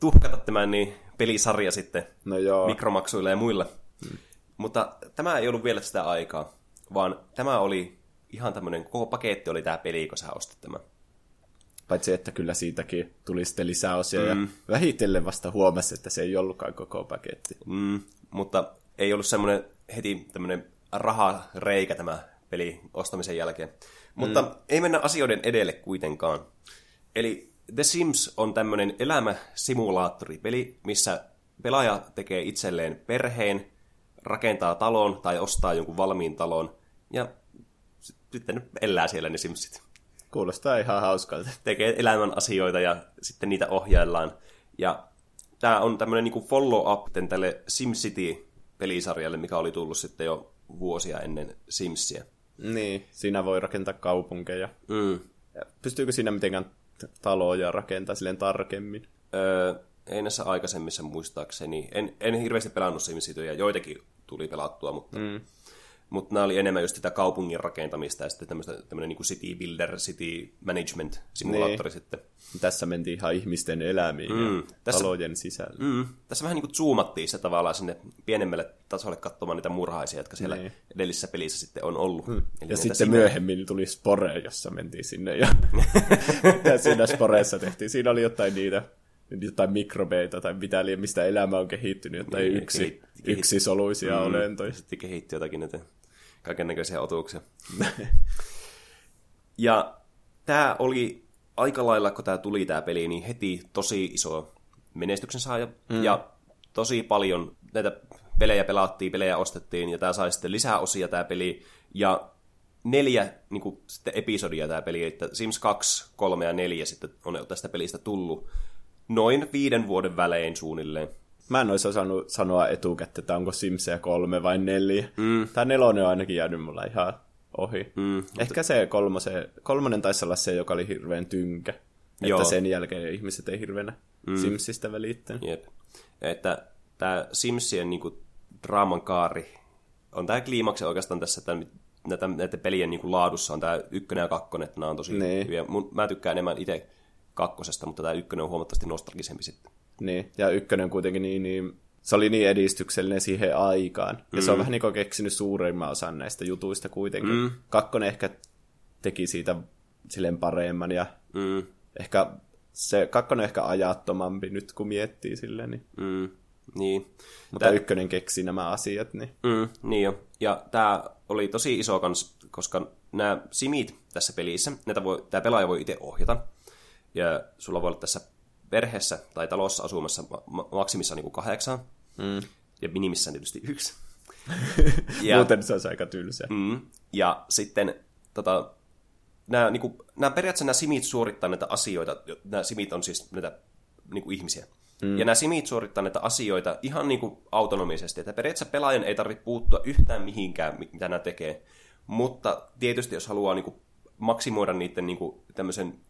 tuhkata tämän niin pelisarja sitten No joo. mikromaksuilla ja muilla. Hmm. Mutta tämä ei ollut vielä sitä aikaa, vaan tämä oli ihan tämmöinen, koko paketti oli tämä peli, kun sä ostit tämä. Paitsi, että kyllä siitäkin tuli sitten lisäosia mm. ja vähitellen vasta huomasi, että se ei ollutkaan koko paketti. Mm, mutta ei ollut semmoinen heti tämmöinen rahareikä tämä peli ostamisen jälkeen. Mutta mm. ei mennä asioiden edelle kuitenkaan. Eli The Sims on tämmöinen elämäsimulaattoripeli, missä pelaaja tekee itselleen perheen, rakentaa talon tai ostaa jonkun valmiin talon ja sitten elää siellä ne Simsit. Kuulostaa ihan hauskalta. Tekee elämän asioita ja sitten niitä ohjaillaan. Ja tämä on tämmöinen niin follow-up tälle SimCity-pelisarjalle, mikä oli tullut sitten jo vuosia ennen Simsia. Niin, siinä voi rakentaa kaupunkeja. Mm. Pystyykö siinä mitenkään taloja rakentaa silleen tarkemmin? Öö, ei näissä aikaisemmissa muistaakseni. En, en hirveästi pelannut SimCityä, joitakin tuli pelattua, mutta... Mm. Mutta nämä oli enemmän just sitä kaupungin rakentamista ja sitten tämmöinen niin city builder, city management simulaattori niin. sitten. Tässä mentiin ihan ihmisten elämiin mm. ja tässä, talojen sisällä. Mm, tässä vähän niin kuin zoomattiin se tavallaan sinne pienemmälle tasolle katsomaan niitä murhaisia, jotka siellä niin. edellisessä pelissä sitten on ollut. Mm. Eli ja sitten sinne... myöhemmin tuli Spore, jossa mentiin sinne ja siinä Sporeessa tehtiin. Siinä oli jotain niitä jotain mikrobeita tai mitä liian, mistä elämä on kehittynyt, jotain niin, yksi, kehit, yksisoluisia mm, olentoja. Sitten kehitti jotakin näitä kaikennäköisiä otuksia. ja tämä oli aika lailla, kun tämä tuli tämä peli, niin heti tosi iso menestyksen saaja. Mm. Ja tosi paljon näitä pelejä pelattiin, pelejä ostettiin, ja tämä sai sitten lisää osia tämä peli. Ja neljä niin kuin, sitten episodia tämä peli, että Sims 2, 3 ja 4 sitten on tästä pelistä tullut noin viiden vuoden välein suunnilleen. Mä en olisi osannut sanoa etukäteen, että onko Simsia kolme vai neljä. Mm. Tämä nelonen on ainakin jäänyt mulla ihan ohi. Mm, Ehkä mutta... se kolmose, kolmonen taisi olla se, joka oli hirveän tynkä. Joo. Että sen jälkeen ihmiset ei hirveänä mm. Simsistä välittänyt. Jep. Että tämä Simsien niinku, draaman kaari on tämä kliimaksi oikeastaan tässä, että näitä, näiden pelien niinku, laadussa on tämä ykkönen ja kakkonen, että nämä on tosi niin. hyviä. Mun, mä tykkään enemmän itse kakkosesta, mutta tämä ykkönen on huomattavasti nostalgisempi sitten. Niin, ja ykkönen kuitenkin niin, niin se oli niin edistyksellinen siihen aikaan. Ja mm. se on mm. vähän niin kuin keksinyt suurimman osan näistä jutuista kuitenkin. Mm. Kakkonen ehkä teki siitä silleen paremman ja mm. ehkä se kakkonen ehkä ajattomampi nyt kun miettii silleen. Niin. Mm. Niin. Mutta Tää... ykkönen keksi nämä asiat. Niin, mm, niin jo. Ja tämä oli tosi iso kans, koska nämä simit tässä pelissä, näitä voi, tämä pelaaja voi itse ohjata ja sulla voi olla tässä perheessä tai talossa asumassa maksimissaan niin kuin kahdeksan, mm. ja minimissään tietysti yksi. ja, Muuten se olisi aika tylsä. Mm, ja sitten tota, nämä, niin kuin, nämä periaatteessa nämä simit suorittaa näitä asioita, nämä simit on siis näitä niin kuin ihmisiä. Mm. Ja nämä simit suorittaa näitä asioita ihan niin kuin autonomisesti, että periaatteessa pelaajan ei tarvitse puuttua yhtään mihinkään, mitä nämä tekee. Mutta tietysti jos haluaa niin kuin, maksimoida niiden niin kuin, tämmöisen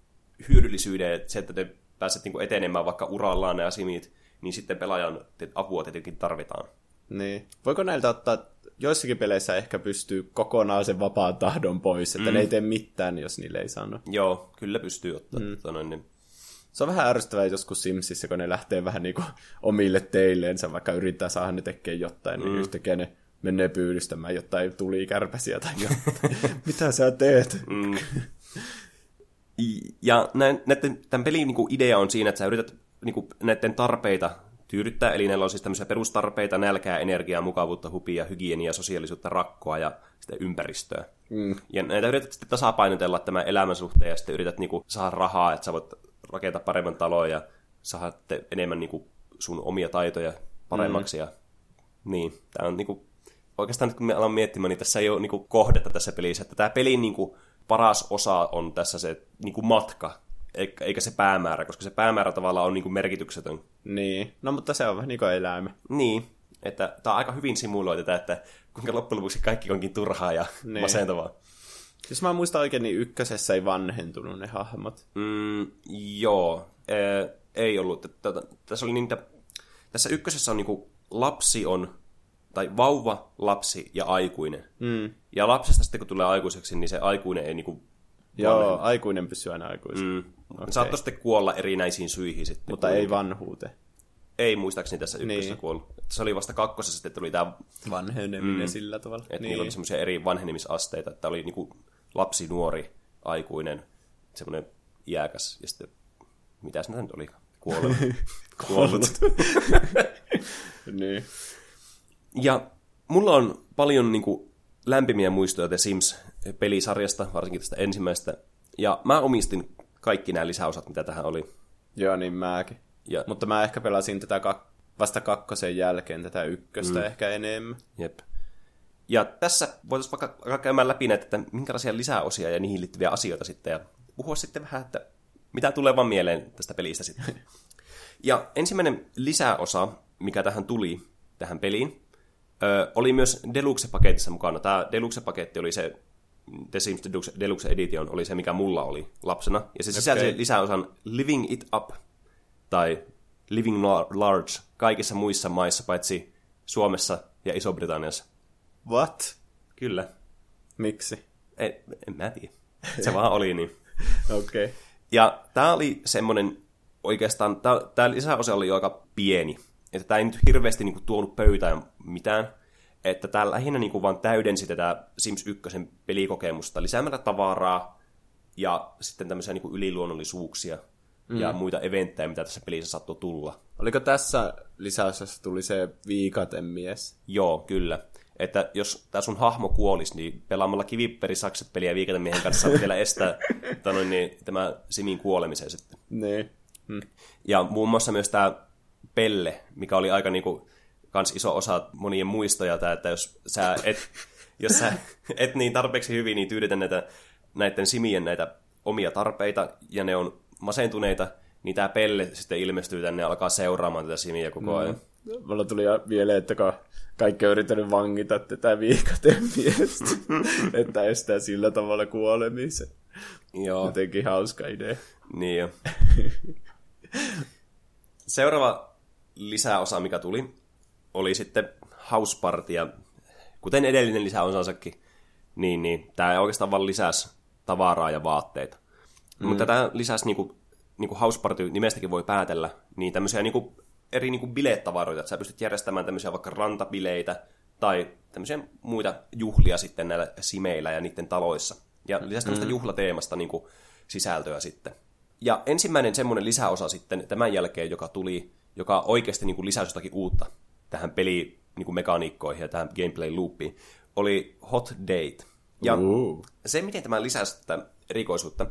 hyödyllisyyden, että se, että te pääset niin etenemään vaikka urallaan nämä simit, niin sitten pelaajan apua tietenkin tarvitaan. Niin. Voiko näiltä ottaa, joissakin peleissä ehkä pystyy kokonaan sen vapaan tahdon pois, että mm. ne ei tee mitään, jos niille ei sano. Joo, kyllä pystyy ottaa. Mm. Tota noin, niin... Se on vähän ärsyttävää joskus Simsissä, kun ne lähtee vähän niin kuin omille teilleensä, vaikka yrittää saada ne tekemään jotain, niin mm. niin yhtäkkiä ne menee pyydystämään jotain tulikärpäsiä tai jotain. Mitä sä teet? Mm. Ja näiden, tämän pelin niin kuin idea on siinä, että sä yrität niin kuin, näiden tarpeita tyydyttää, eli näillä on siis tämmöisiä perustarpeita, nälkää, energiaa, mukavuutta, hupia, hygieniaa, sosiaalisuutta, rakkoa ja sitten ympäristöä. Mm. Ja näitä yrität sitten tasapainotella tämän elämän suhteen ja sitten yrität niin kuin, saada rahaa, että sä voit rakentaa paremman talon ja saada enemmän niin kuin, sun omia taitoja paremmaksi. Mm. Ja, niin, tämä on niin kuin, oikeastaan nyt kun me alan miettimään, niin tässä ei ole niin kuin, kohdetta tässä pelissä, että tämä peli niin kuin, paras osa on tässä se niin kuin matka, eikä se päämäärä, koska se päämäärä tavallaan on niin kuin merkityksetön. Niin, no mutta se on vähän niin kuin eläimä. Niin, että tämä on aika hyvin simuloiteta, että kuinka loppujen lopuksi kaikki onkin turhaa ja niin. masentavaa. Jos mä muistan oikein, niin ykkösessä ei vanhentunut ne hahmot. Mm, joo, ee, ei ollut. Tässä oli niitä, tässä ykkösessä on niinku lapsi on tai vauva, lapsi ja aikuinen. Mm. Ja lapsesta sitten kun tulee aikuiseksi, niin se aikuinen ei niinku... Joo, vanhemmin. aikuinen pysyy aina aikuisena. Mm. Okay. Saattoi sitten kuolla erinäisiin syihin sitten. Mutta kuitenkin. ei vanhuuteen. Ei muistaakseni tässä ykkössä niin. kuollut. Se oli vasta kakkosessa sitten tuli tämä... Vanheneminen mm. sillä tavalla. Että niin. niillä oli semmoisia eri vanhenemisasteita, että oli niinku lapsi, nuori, aikuinen, semmoinen iäkäs ja sitten... Mitäs näitä nyt oli? Kuollut. Kuollut. niin. Ja mulla on paljon niin kuin, lämpimiä muistoja The Sims-pelisarjasta, varsinkin tästä ensimmäistä. Ja mä omistin kaikki nämä lisäosat, mitä tähän oli. Joo, niin mäkin. Ja... Mutta mä ehkä pelasin tätä kak- vasta kakkosen jälkeen tätä ykköstä mm. ehkä enemmän. Jep. Ja tässä voitaisiin vaikka käymään läpi näitä, että minkälaisia lisäosia ja niihin liittyviä asioita sitten, ja puhua sitten vähän, että mitä tulee vaan mieleen tästä pelistä sitten. ja ensimmäinen lisäosa, mikä tähän tuli, tähän peliin, Ö, oli myös Deluxe-paketissa mukana. Tämä Deluxe-paketti oli se, The Sims Deluxe, Deluxe Edition oli se, mikä mulla oli lapsena. Ja se sisälsi okay. lisäosan Living It Up, tai Living Large, kaikissa muissa maissa, paitsi Suomessa ja Iso-Britanniassa. What? Kyllä. Miksi? En, en mä tiedä. Se vaan oli niin. Okei. Okay. Ja tämä oli semmoinen, oikeastaan, tämä lisäosa oli jo aika pieni. Että tämä ei nyt hirveästi niinku tuonut pöytään mitään. Että tämä lähinnä niinku vaan täydensi tätä Sims 1 pelikokemusta lisäämällä tavaraa ja sitten tämmöisiä niinku yliluonnollisuuksia mm. ja muita eventtejä, mitä tässä pelissä saattoi tulla. Oliko tässä lisäosassa tuli se viikaten mies? Joo, kyllä. Että jos tämä sun hahmo kuolisi, niin pelaamalla sakset peliä viikaten miehen kanssa vielä estää tota niin, tämä Simin kuolemisen sitten. Niin. Hmm. Ja muun muassa myös tämä Pelle, mikä oli aika niinku, kans iso osa monien muistoja, tää, että jos sä et, jos sä et niin tarpeeksi hyvin, niin tyydytä näitä, näiden simien näitä omia tarpeita, ja ne on masentuneita, niin tämä Pelle sitten ilmestyy tänne ja alkaa seuraamaan tätä simiä koko ajan. Mm. Mulla tuli mieleen, että kun kaikki on yrittänyt vangita tätä viikaten miestä, että estää sillä tavalla kuolemisen. Joo. Jotenkin hauska idea. Niin jo. Seuraava lisäosa, mikä tuli, oli sitten House Party, ja kuten edellinen lisäosansakin, niin, niin tämä oikeastaan vaan lisäsi tavaraa ja vaatteita. Mm. Mutta tämä lisäsi, niin kuin, niin kuin House Party nimestäkin voi päätellä, niin tämmöisiä niin kuin, eri niin kuin bilettavaroita, että sä pystyt järjestämään tämmöisiä vaikka rantabileitä tai tämmöisiä muita juhlia sitten näillä simeillä ja niiden taloissa. Ja lisäsi tämmöistä mm. juhlateemasta niin kuin, sisältöä sitten. Ja ensimmäinen semmoinen lisäosa sitten tämän jälkeen, joka tuli, joka oikeasti niin kuin lisäsi jotakin uutta tähän peli niin kuin mekaniikkoihin ja tähän gameplay loopiin, oli Hot Date. Ja uh. se, miten tämä lisäsi tätä erikoisuutta,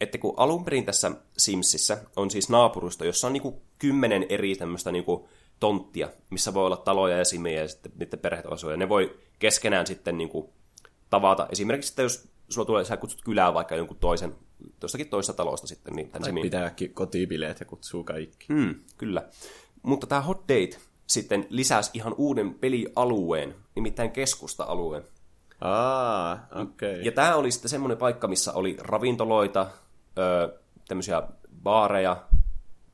että kun alun perin tässä Simsissä on siis naapurusto, jossa on niin kymmenen eri tämmöistä niin tonttia, missä voi olla taloja ja simejä ja sitten niiden perheet asuu, ja ne voi keskenään sitten niin tavata. Esimerkiksi sitten, jos sulla tulee, sä kutsut kylään vaikka jonkun toisen, jostakin toista talosta sitten. Niin tai pitääkin kotibileet ja kutsuu kaikki. Mm, kyllä. Mutta tämä Hot Date sitten lisäsi ihan uuden pelialueen, nimittäin keskusta-alueen. Aa, okei. Okay. Ja tämä oli sitten semmoinen paikka, missä oli ravintoloita, öö, tämmöisiä baareja,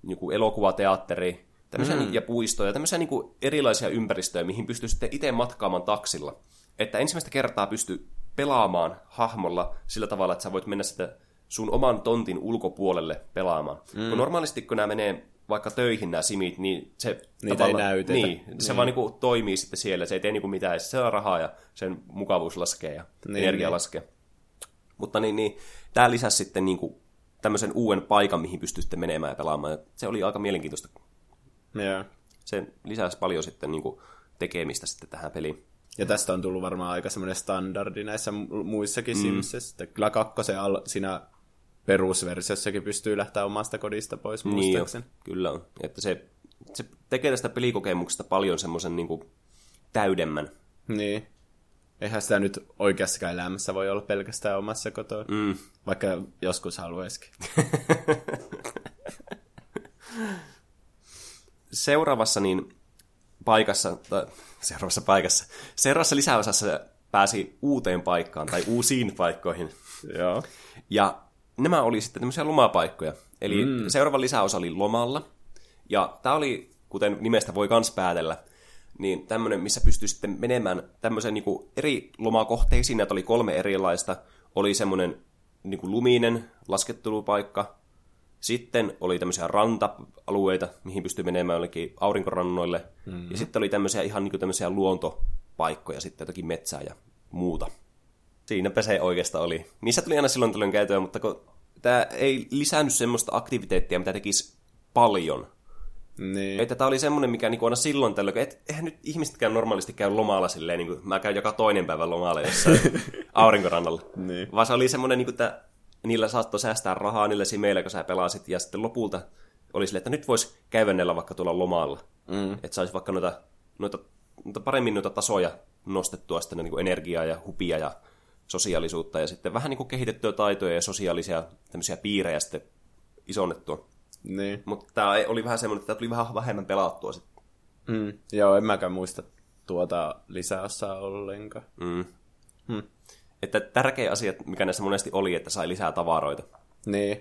niin elokuvateatteri, tämmöisiä, mm. ja puistoja, tämmöisiä niin kuin erilaisia ympäristöjä, mihin pystyy sitten itse matkaamaan taksilla. Että ensimmäistä kertaa pystyy pelaamaan hahmolla sillä tavalla, että sä voit mennä sitä sun oman tontin ulkopuolelle pelaamaan. Mm. Kun normaalisti, kun nämä menee vaikka töihin nämä simit, niin se Niitä ei näytetä. Niin, se niin. vaan niinku toimii sitten siellä, se ei tee niinku mitään, se saa rahaa ja sen mukavuus laskee ja niin, energia niin. laskee. Mutta niin, niin tämä lisäsi sitten niinku tämmöisen uuden paikan, mihin pystyy sitten menemään ja pelaamaan. Se oli aika mielenkiintoista. Yeah. Se lisäsi paljon sitten niinku tekemistä sitten tähän peliin. Ja tästä on tullut varmaan aika semmoinen standardi näissä muissakin mm. Simsissä. Kyllä kakkosen al- siinä perusversiossakin pystyy lähteä omasta kodista pois niin jo, kyllä on. Että se, se tekee tästä pelikokemuksesta paljon semmoisen niin täydemmän. Niin. Eihän sitä nyt oikeassa elämässä voi olla pelkästään omassa kotoa. Mm. Vaikka joskus haluaisikin. Seuraavassa niin paikassa, tai seuraavassa paikassa, seuraavassa lisäosassa pääsi uuteen paikkaan tai uusiin paikkoihin. Joo. Ja nämä oli sitten tämmöisiä lomapaikkoja. Eli mm. seuraava lisäosa oli lomalla. Ja tämä oli, kuten nimestä voi kans päätellä, niin tämmöinen, missä pystyi sitten menemään tämmöisen niin eri lomakohteisiin, että oli kolme erilaista. Oli semmoinen niin kuin luminen laskettelupaikka, sitten oli tämmöisiä ranta-alueita, mihin pystyi menemään jollekin aurinkorannoille. Mm-hmm. Ja sitten oli tämmöisiä ihan niin kuin tämmöisiä luontopaikkoja, sitten jotakin metsää ja muuta. Siinäpä se oikeastaan oli. Niissä tuli aina silloin tällöin käytöä, mutta kun tämä ei lisännyt semmoista aktiviteettia, mitä tekisi paljon. Niin. Että tämä oli semmoinen, mikä niinku aina silloin tällöin, että eihän nyt ihmisetkään normaalisti käy lomalla silleen, niin kuin mä käyn joka toinen päivä lomalla jossain aurinkorannalla. Niin. Vaan se oli semmoinen, niin kuin, että niillä saattoi säästää rahaa niille simeillä, kun sä pelasit, ja sitten lopulta oli silleen, että nyt voisi käyvennellä vaikka tuolla lomalla. Mm. Että saisi vaikka noita, noita, noita, paremmin noita tasoja nostettua sitten niin kuin energiaa ja hupia ja sosiaalisuutta ja sitten vähän niin kuin kehitettyä taitoja ja sosiaalisia tämmöisiä piirejä sitten isonnettua. Niin. Mutta tämä oli vähän semmoinen, että tämä tuli vähän vähemmän pelattua sitten. Mm. Joo, en mäkään muista tuota lisäosaa ollenkaan. Mm. Hmm. Että tärkeä asia, mikä näissä monesti oli, että sai lisää tavaroita. Niin.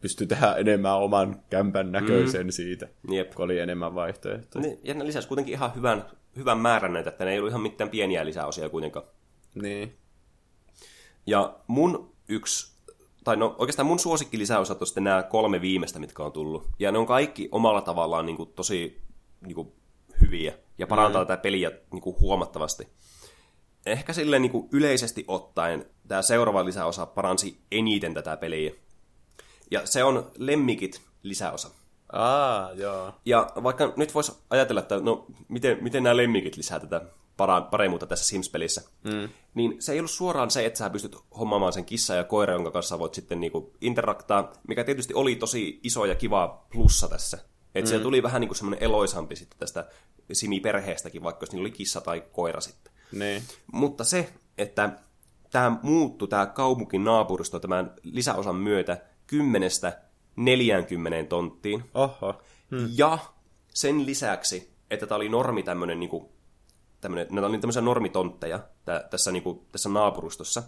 Pystyi tehdä enemmän oman kämpän näköisen mm. siitä, Jep. kun oli enemmän vaihtoehtoja. Niin, ja ne lisäsi kuitenkin ihan hyvän, hyvän määrän näitä, että ne ei ollut ihan mitään pieniä lisäosia kuitenkaan. Niin. Ja mun yksi, tai no oikeastaan mun suosikkilisäosat on sitten nämä kolme viimeistä, mitkä on tullut. Ja ne on kaikki omalla tavallaan niin kuin, tosi niin kuin, hyviä ja parantaa mm. tätä peliä niin kuin, huomattavasti. Ehkä silleen niin kuin, yleisesti ottaen tämä seuraava lisäosa paransi eniten tätä peliä. Ja se on Lemmikit lisäosa. Aa, joo. Ja vaikka nyt voisi ajatella, että no, miten, miten nämä lemmikit lisää tätä para- paremmuutta tässä Sims-pelissä, mm. niin se ei ollut suoraan se, että sä pystyt hommaamaan sen kissa ja koira, jonka kanssa voit sitten niinku interaktaa, mikä tietysti oli tosi iso ja kiva plussa tässä. Että mm. siellä tuli vähän niinku semmoinen eloisampi sitten tästä Simi-perheestäkin, vaikka jos niillä oli kissa tai koira sitten. Niin. Mutta se, että tämä muuttui, tämä kaupunkin naapuristo tämän lisäosan myötä kymmenestä 40 tonttiin. Oho. Hmm. Ja sen lisäksi, että tämä oli normi tämmöinen, niin kuin, tämmöinen, nämä oli tämmöisiä normitontteja tä, tässä, niin kuin, tässä naapurustossa,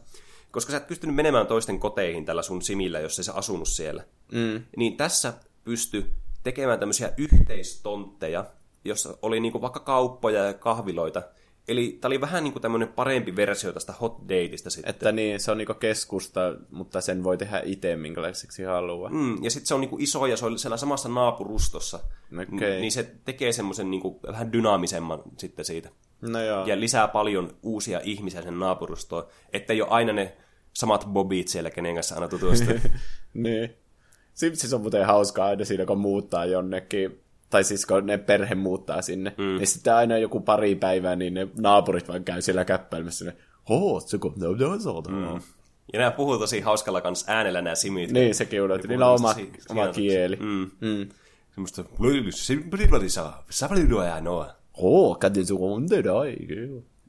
koska sä et pystynyt menemään toisten koteihin tällä sun simillä, jos ei sä asunut siellä. Mm. Niin tässä pysty tekemään tämmöisiä yhteistontteja, jossa oli niin kuin vaikka kauppoja ja kahviloita, Eli tämä oli vähän niin kuin tämmöinen parempi versio tästä hot dateista sitten. Että niin, se on niin keskusta, mutta sen voi tehdä itse minkälaiseksi haluaa. Mm, ja sitten se on niin kuin iso ja se on siellä samassa naapurustossa. Okay. Niin se tekee semmoisen niin kuin vähän dynaamisemman sitten siitä. No joo. Ja lisää paljon uusia ihmisiä sen naapurustoon, ettei ole aina ne samat bobit siellä, kenen kanssa aina tutustuu. niin. Simsis on muuten hauskaa aina siinä, kun muuttaa jonnekin tai siis kun ne perhe muuttaa sinne, mm. niin sitten aina joku pari päivää, niin ne naapurit vaan käy siellä käppäilemässä ne, Hoo, se kun mm. Ja nämä puhuu tosi hauskalla kanssa äänellä nämä simit. Niin, sekin on, että niillä on oma, oma kieli. Mm. Mm. Semmoista, Hoo, kätin sun on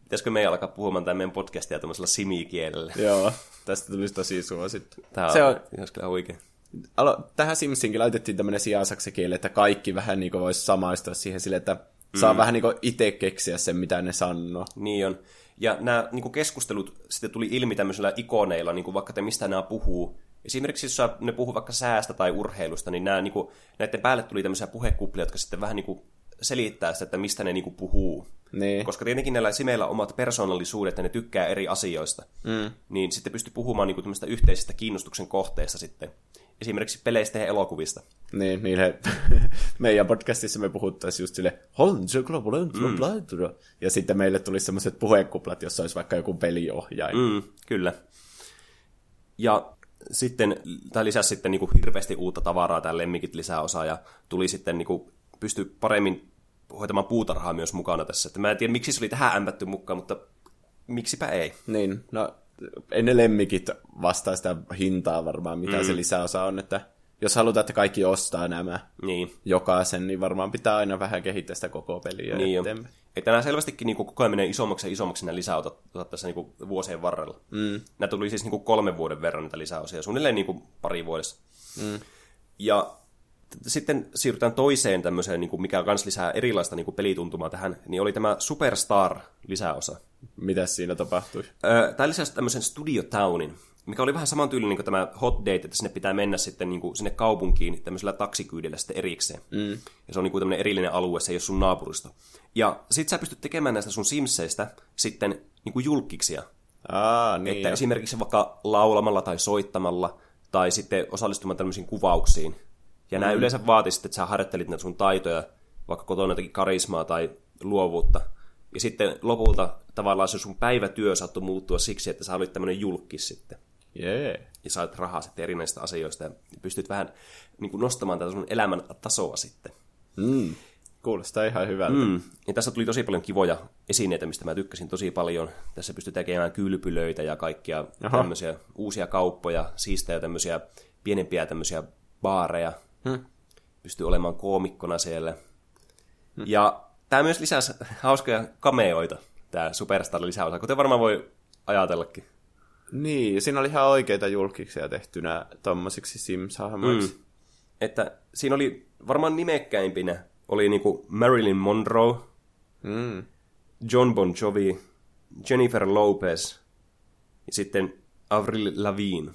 Pitäisikö meidän alkaa puhumaan tämän meidän podcastia tämmöisellä simikielellä? Joo, tästä tulisi tosi suosittu. Tämä on, se on, olisi kyllä oikein alo, tähän Simsinkin laitettiin tämmöinen sijasaksekieli, että kaikki vähän niin voisi samaistua siihen sille, että saa mm. vähän niin itse keksiä sen, mitä ne sanoo. Niin on. Ja nämä niin keskustelut sitten tuli ilmi tämmöisillä ikoneilla, niin kuin vaikka te mistä nämä puhuu. Esimerkiksi jos ne puhuu vaikka säästä tai urheilusta, niin nämä, niin kuin, näiden päälle tuli tämmöisiä puhekuplia, jotka sitten vähän niin kuin selittää sitä, että mistä ne niin kuin puhuu. Niin. Koska tietenkin näillä simeillä on omat persoonallisuudet ja ne tykkää eri asioista. Mm. Niin sitten pystyy puhumaan niin kuin yhteisestä kiinnostuksen kohteesta sitten esimerkiksi peleistä ja elokuvista. Niin, niin he, meidän podcastissa me puhuttaisiin just sille, mm. ja sitten meille tulisi semmoiset puhekuplat, jossa olisi vaikka joku peliohjaaja. Mm, kyllä. Ja sitten, tai lisäsi sitten niin kuin hirveästi uutta tavaraa tämän lemmikit lisäosa, ja tuli sitten niin kuin, pysty paremmin hoitamaan puutarhaa myös mukana tässä. Että mä en tiedä, miksi se oli tähän ämpätty mukaan, mutta miksipä ei. Niin, no ei ne lemmikit vastaa sitä hintaa varmaan, mitä mm. se lisäosa on, että jos halutaan, että kaikki ostaa nämä niin. jokaisen, niin varmaan pitää aina vähän kehittää sitä koko peliä. Niin että nämä selvästikin niin koko ajan menee isommaksi ja isommaksi nämä lisäotat tässä niin kuin vuosien varrella. Mm. Nämä tuli siis niin kuin kolmen vuoden verran näitä lisäosia, suunnilleen niin kuin pari vuodessa. Mm. Ja sitten siirrytään toiseen tämmöiseen, niin kuin mikä kans lisää erilaista niin kuin pelituntumaa tähän, niin oli tämä Superstar-lisäosa. Mitä siinä tapahtui? Tämä lisäsi tämmöisen Studio Townin, mikä oli vähän samantyylinen kuin tämä Hot Date, että sinne pitää mennä sitten niin kuin sinne kaupunkiin tämmöisellä taksikyydellä sitten erikseen. Mm. Ja se on niin kuin tämmöinen erillinen alue, se ei ole sun naapuristo. Ja sit sä pystyt tekemään näistä sun Simseistä sitten niin kuin julkiksia. Aa, niin että jo. esimerkiksi vaikka laulamalla tai soittamalla, tai sitten osallistumaan tämmöisiin kuvauksiin. Ja mm. nämä yleensä vaatii sitten, että sä harjoittelit näitä sun taitoja, vaikka kotona jotenkin karismaa tai luovuutta. Ja sitten lopulta tavallaan se sun päivätyö saattoi muuttua siksi, että sä olit tämmöinen julkis sitten. Yeah. Ja sait rahaa sitten erinäisistä asioista ja pystyt vähän niin kuin nostamaan tätä sun elämän tasoa sitten. Mm. Kuulostaa ihan hyvältä. Mm. Ja tässä tuli tosi paljon kivoja esineitä, mistä mä tykkäsin tosi paljon. Tässä pystyy tekemään kylpylöitä ja kaikkia Aha. tämmöisiä uusia kauppoja, siistejä tämmöisiä pienempiä tämmöisiä baareja. Hmm. Pystyy olemaan koomikkona siellä. Hmm. Ja tämä myös lisäsi hauskoja kameoita, tämä Superstar lisäosa, kuten varmaan voi ajatellakin. Niin, siinä oli ihan oikeita julkiksia tehtynä tommosiksi Sims-hahmoiksi. Mm. Että siinä oli varmaan nimekkäimpinä oli niinku Marilyn Monroe, mm. John Bon Jovi, Jennifer Lopez ja sitten Avril Lavigne.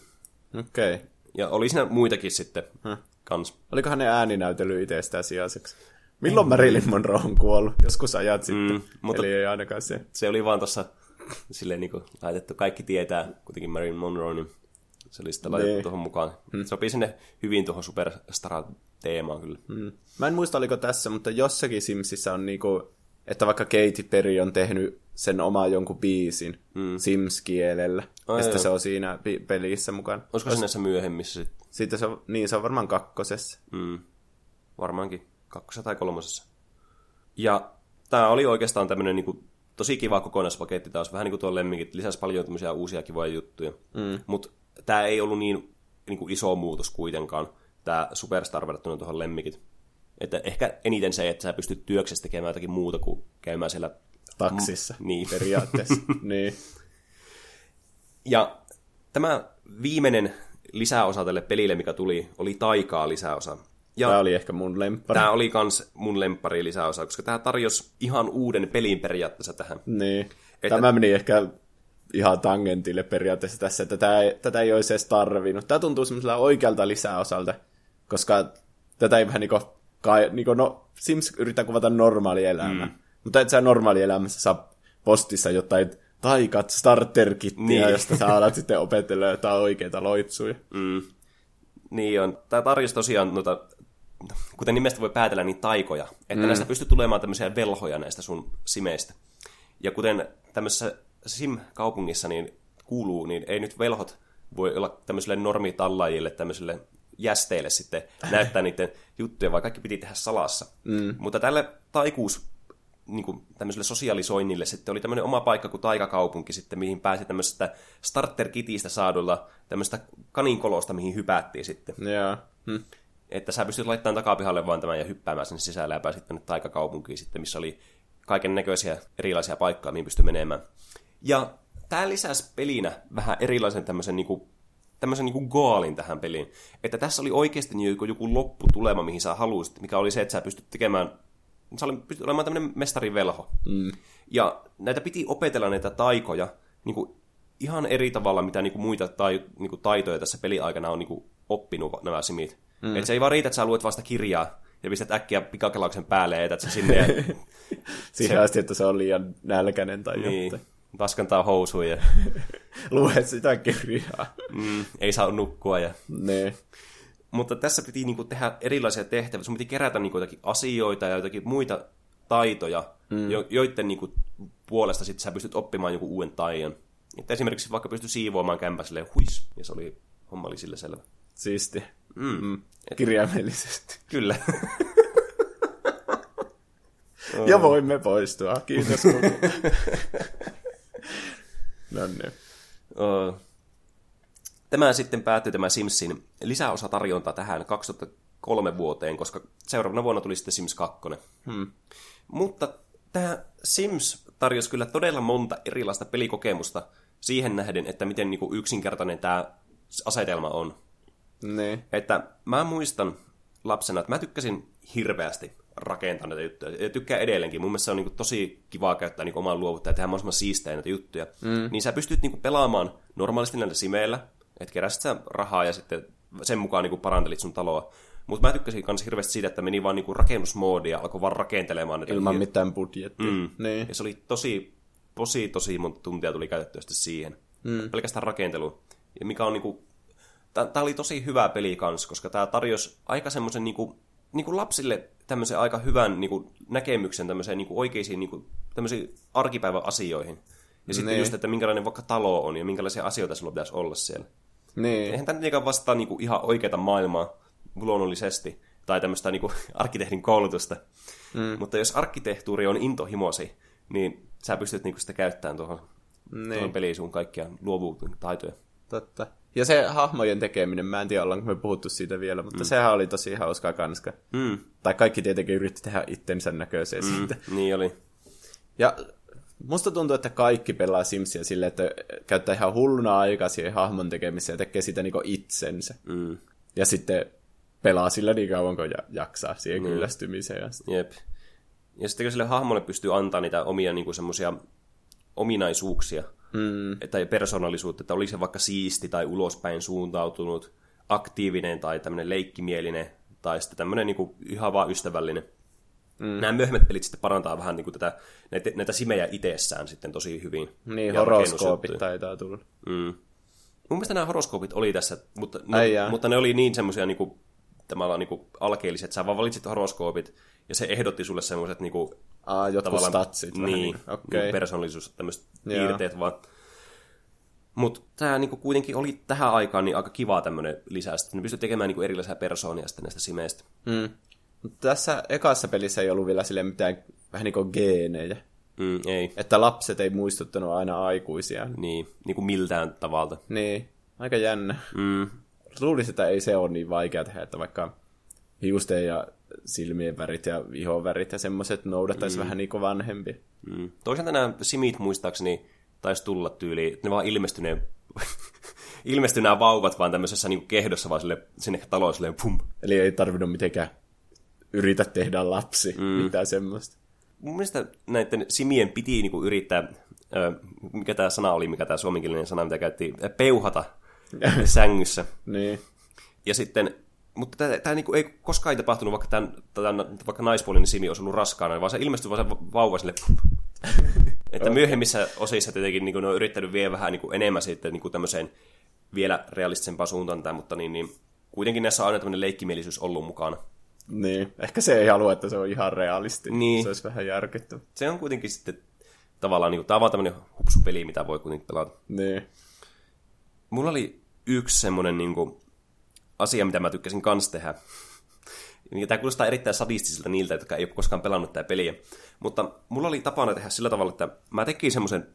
Okei. Okay. Ja oli siinä muitakin sitten huh. Kans. Olikohan ne ääninäytely itsestään sijaiseksi? Milloin Marilyn Monroe on kuollut? Joskus ajat sitten. Mm, mutta Eli ei ainakaan se. Se oli vaan tuossa silleen niin kuin laitettu. Kaikki tietää kuitenkin Marilyn Monroe, niin se oli sitten laitettu Niin. tuohon mukaan. Hmm. Sopii sinne hyvin tuohon Superstar-teemaan kyllä. Mm. Mä en muista, oliko tässä, mutta jossakin Simsissä on niinku, että vaikka Katy Perry on tehnyt sen oma jonkun biisin mm. Sims-kielellä, Ai ja sitten se on siinä pelissä mukana. Olisiko se näissä myöhemmissä sitten? Sitten se on, niin se on varmaan kakkosessa. Mm. Varmaankin kakkosessa tai kolmosessa. Ja tämä oli oikeastaan tämmöinen niinku, tosi kiva kokonaispaketti taas, vähän niin kuin tuo lemmikit, lisäsi paljon tämmöisiä uusia kivoja juttuja. Mm. Mutta tämä ei ollut niin, niin kuin iso muutos kuitenkaan, tämä Superstar verrattuna tuohon lemmikit. Että ehkä eniten se, että sä pystyt työksessä tekemään jotakin muuta kuin käymään siellä Taksissa Niin. periaatteessa. niin. Ja tämä viimeinen lisäosa tälle pelille, mikä tuli, oli taikaa lisäosa. Ja Tämä oli ehkä mun lemppari. tämä oli kans mun lemppari lisäosa, koska tämä tarjosi ihan uuden pelin periaatteessa tähän. Niin. Että- Tämä meni ehkä ihan tangentille periaatteessa tässä, että tätä ei, tätä ei olisi edes tarvinnut. Tämä tuntuu semmoisella oikealta lisäosalta, koska tätä ei vähän niinku, kai, niinku no, Sims yrittää kuvata normaalielämää, mm. mutta et sä normaalielämässä saa postissa jotain taikat starter-kittiä, Niin. josta sä alat sitten opetella jotain oikeita loitsuja. Mm. Niin on. Tämä tarjosi tosiaan, noita, kuten nimestä voi päätellä, niin taikoja. Että mm. näistä pystyy tulemaan tämmöisiä velhoja näistä sun simeistä. Ja kuten tämmöisessä sim-kaupungissa niin kuuluu, niin ei nyt velhot voi olla tämmöisille normitallaajille, tämmöisille jästeille sitten näyttää niiden juttuja, vaan kaikki piti tehdä salassa. Mm. Mutta tälle taikuus niin kuin tämmöiselle sosialisoinnille sitten oli tämmöinen oma paikka kuin taikakaupunki sitten, mihin pääsi tämmöisestä starter-kitistä saadulla tämmöistä kaninkolosta, mihin hypättiin sitten. Joo. Hm. Että sä pystyt laittamaan takapihalle vaan tämän ja hyppäämään sen sisälle ja pääsit tänne taikakaupunkiin sitten, missä oli kaiken näköisiä erilaisia paikkoja, mihin pystyi menemään. Ja tämä lisäsi pelinä vähän erilaisen tämmöisen niinku, tämmöisen niinku goalin tähän peliin. Että tässä oli oikeasti joku, joku lopputulema, mihin sä haluaisit, mikä oli se, että sä pystyt tekemään, sä oli, pystyt olemaan tämmöinen mestarivelho. Mm. Ja näitä piti opetella näitä taikoja niinku, ihan eri tavalla, mitä niinku muita tai, niinku, taitoja tässä peliaikana on niinku, oppinut nämä simit. Mm. Et se ei vaan riitä, että sä luet vasta kirjaa ja pistät äkkiä pikakelauksen päälle ja etät se sinne ja Siihen asti, että se on liian nälkäinen tai niin, jotain. paskantaa housuun ja Luet sitä kirjaa. mm, ei saa nukkua. Ja... niin. Mutta tässä piti niinku, tehdä erilaisia tehtäviä. Sun piti kerätä niinku, jotakin asioita ja jotakin muita taitoja, mm. jo, joiden niinku, puolesta sit sä pystyt oppimaan joku uuden taion. Että esimerkiksi vaikka pystyi siivoamaan kämpä silleen huis, ja se oli, homma oli sille selvä. Siisti. Mm. Mm. Kirjaimellisesti. Kyllä. Ja voimme poistua. Kiitos. no niin. Tämä sitten päättyi tämä Simsin lisäosatarjonta tähän 2003 vuoteen, koska seuraavana vuonna tuli sitten Sims 2. Hmm. Mutta tämä Sims tarjosi kyllä todella monta erilaista pelikokemusta siihen nähden, että miten niinku yksinkertainen tämä asetelma on. Niin. Että mä muistan lapsena, että mä tykkäsin hirveästi rakentaa näitä juttuja. Ja tykkään edelleenkin. Mun mielestä se on niinku tosi kivaa käyttää niinku omaa luovuutta ja tehdä mahdollisimman siistejä näitä juttuja. Mm. Niin sä pystyt niinku pelaamaan normaalisti näillä simeillä, että keräsit sä rahaa ja sitten sen mukaan niinku parantelit sun taloa. Mutta mä tykkäsin myös hirveästi siitä, että meni vaan niinku rakennusmoodi ja alkoi vaan rakentelemaan näitä. Ilman mitään budjettia. Mm. Niin. Ja se oli tosi, tosi, tosi monta tuntia tuli käytettyä sitten siihen. Mm. Pelkästään rakentelu. Ja mikä on niinku, tämä oli tosi hyvä peli kans, koska tämä tarjosi aika semmoisen niinku, niinku lapsille tämmöisen aika hyvän niinku, näkemyksen tämmöiseen niinku, oikeisiin niinku, tämmöisiin arkipäivän asioihin. Ja sitten Niin. just, että minkälainen vaikka talo on ja minkälaisia asioita sulla pitäisi olla siellä. Niin. Eihän tämä tietenkään vastaa niinku, ihan oikeata maailmaa luonnollisesti, tai tämmöistä niinku, arkkitehdin koulutusta. Mm. Mutta jos arkkitehtuuri on intohimosi, niin sä pystyt niinku, sitä käyttämään tuohon, tuohon Niin. peliin sun kaikkia luovuuden taitoja. Totta. Ja se hahmojen tekeminen, mä en tiedä ollaanko me puhuttu siitä vielä, mutta mm. sehän oli tosi hauskaa kanska. Mm. Tai kaikki tietenkin yritti tehdä itsensä näköisiä mm. siitä. Niin oli. Ja musta tuntuu, että kaikki pelaa Simsia silleen, että käyttää ihan hulluna aikaa siihen hahmon tekemiseen ja tekee sitä niinku itsensä. Mm. Ja sitten pelaa sillä niin kauan, kun ja- jaksaa siihen mm. kyllästymiseen. Ja sit- Jep. Ja sitten kun sille hahmolle pystyy antaa niitä omia niinku semmoisia ominaisuuksia mm. tai persoonallisuutta, että oli se vaikka siisti tai ulospäin suuntautunut, aktiivinen tai tämmöinen leikkimielinen tai sitten tämmöinen niinku ihan vaan ystävällinen. Mm. Nämä myöhemmät pelit sitten parantaa vähän niin kuin tätä, näitä, näitä simejä itsessään sitten tosi hyvin. Niin, horoskoopit taitaa tulla. Mm. Mun mielestä nämä horoskoopit oli tässä, mutta, ne, mutta ne oli niin semmoisia niin kuin, niin kuin alkeelliset. Sä vaan valitsit horoskoopit, ja se ehdotti sulle semmoiset niin kuin, Aa, jotkut statsit. Niin, niin okay. niin persoonallisuus, tämmöiset piirteet vaan. Mutta tämä niinku kuitenkin oli tähän aikaan niin aika kiva tämmöinen lisäys, että ne pystyi tekemään niinku erilaisia persoonia sitten näistä simeistä. Mm. Tässä ekassa pelissä ei ollut vielä sille mitään vähän niin kuin geenejä. Mm, ei. Että lapset ei muistuttanut aina aikuisia. Niin, niin kuin miltään tavalla. Niin, aika jännä. Mm. Luulisin, että ei se ole niin vaikea tehdä, että vaikka hiusten ja silmien värit ja ihon värit ja semmoiset noudattaisi mm. vähän niin kuin vanhempi. Mm. Toisaalta nämä simit muistaakseni taisi tulla tyyli, ne vaan ilmestyneen ilmestyi nämä vauvat vaan tämmöisessä niin kehdossa vaan sille, sinne taloon silleen pum. Eli ei tarvinnut mitenkään yritä tehdä lapsi, mm. mitään semmoista. Mun mielestä näiden simien piti niin kuin yrittää, mikä tämä sana oli, mikä tämä suomenkielinen sana, mitä käytti, peuhata sängyssä. niin. Ja sitten mutta tämä, tämä niin ei koskaan ei tapahtunut, vaikka, tämän, tämän, vaikka naispuolinen simi olisi ollut raskaana, vaan se ilmestyi vaan se vauva sille. että myöhemmissä osissa tietenkin niin ne on yrittänyt vielä vähän niin enemmän sitten niin tämmöiseen vielä realistisempaan suuntaan, tämän, mutta niin, niin, kuitenkin näissä on aina tämmöinen leikkimielisyys ollut mukana. Niin, ehkä se ei halua, että se on ihan realisti. Niin. Se olisi vähän järkytty. Se on kuitenkin sitten tavallaan, niin kuin, tämä on vaan tämmöinen hupsupeli, mitä voi kuitenkin pelata. Niin. Mulla oli yksi semmoinen niin kuin, asia, mitä mä tykkäsin kans tehdä. Tämä kuulostaa erittäin sadistisilta niiltä, jotka ei ole koskaan pelannut tätä peliä. Mutta mulla oli tapana tehdä sillä tavalla, että mä tekin semmoisen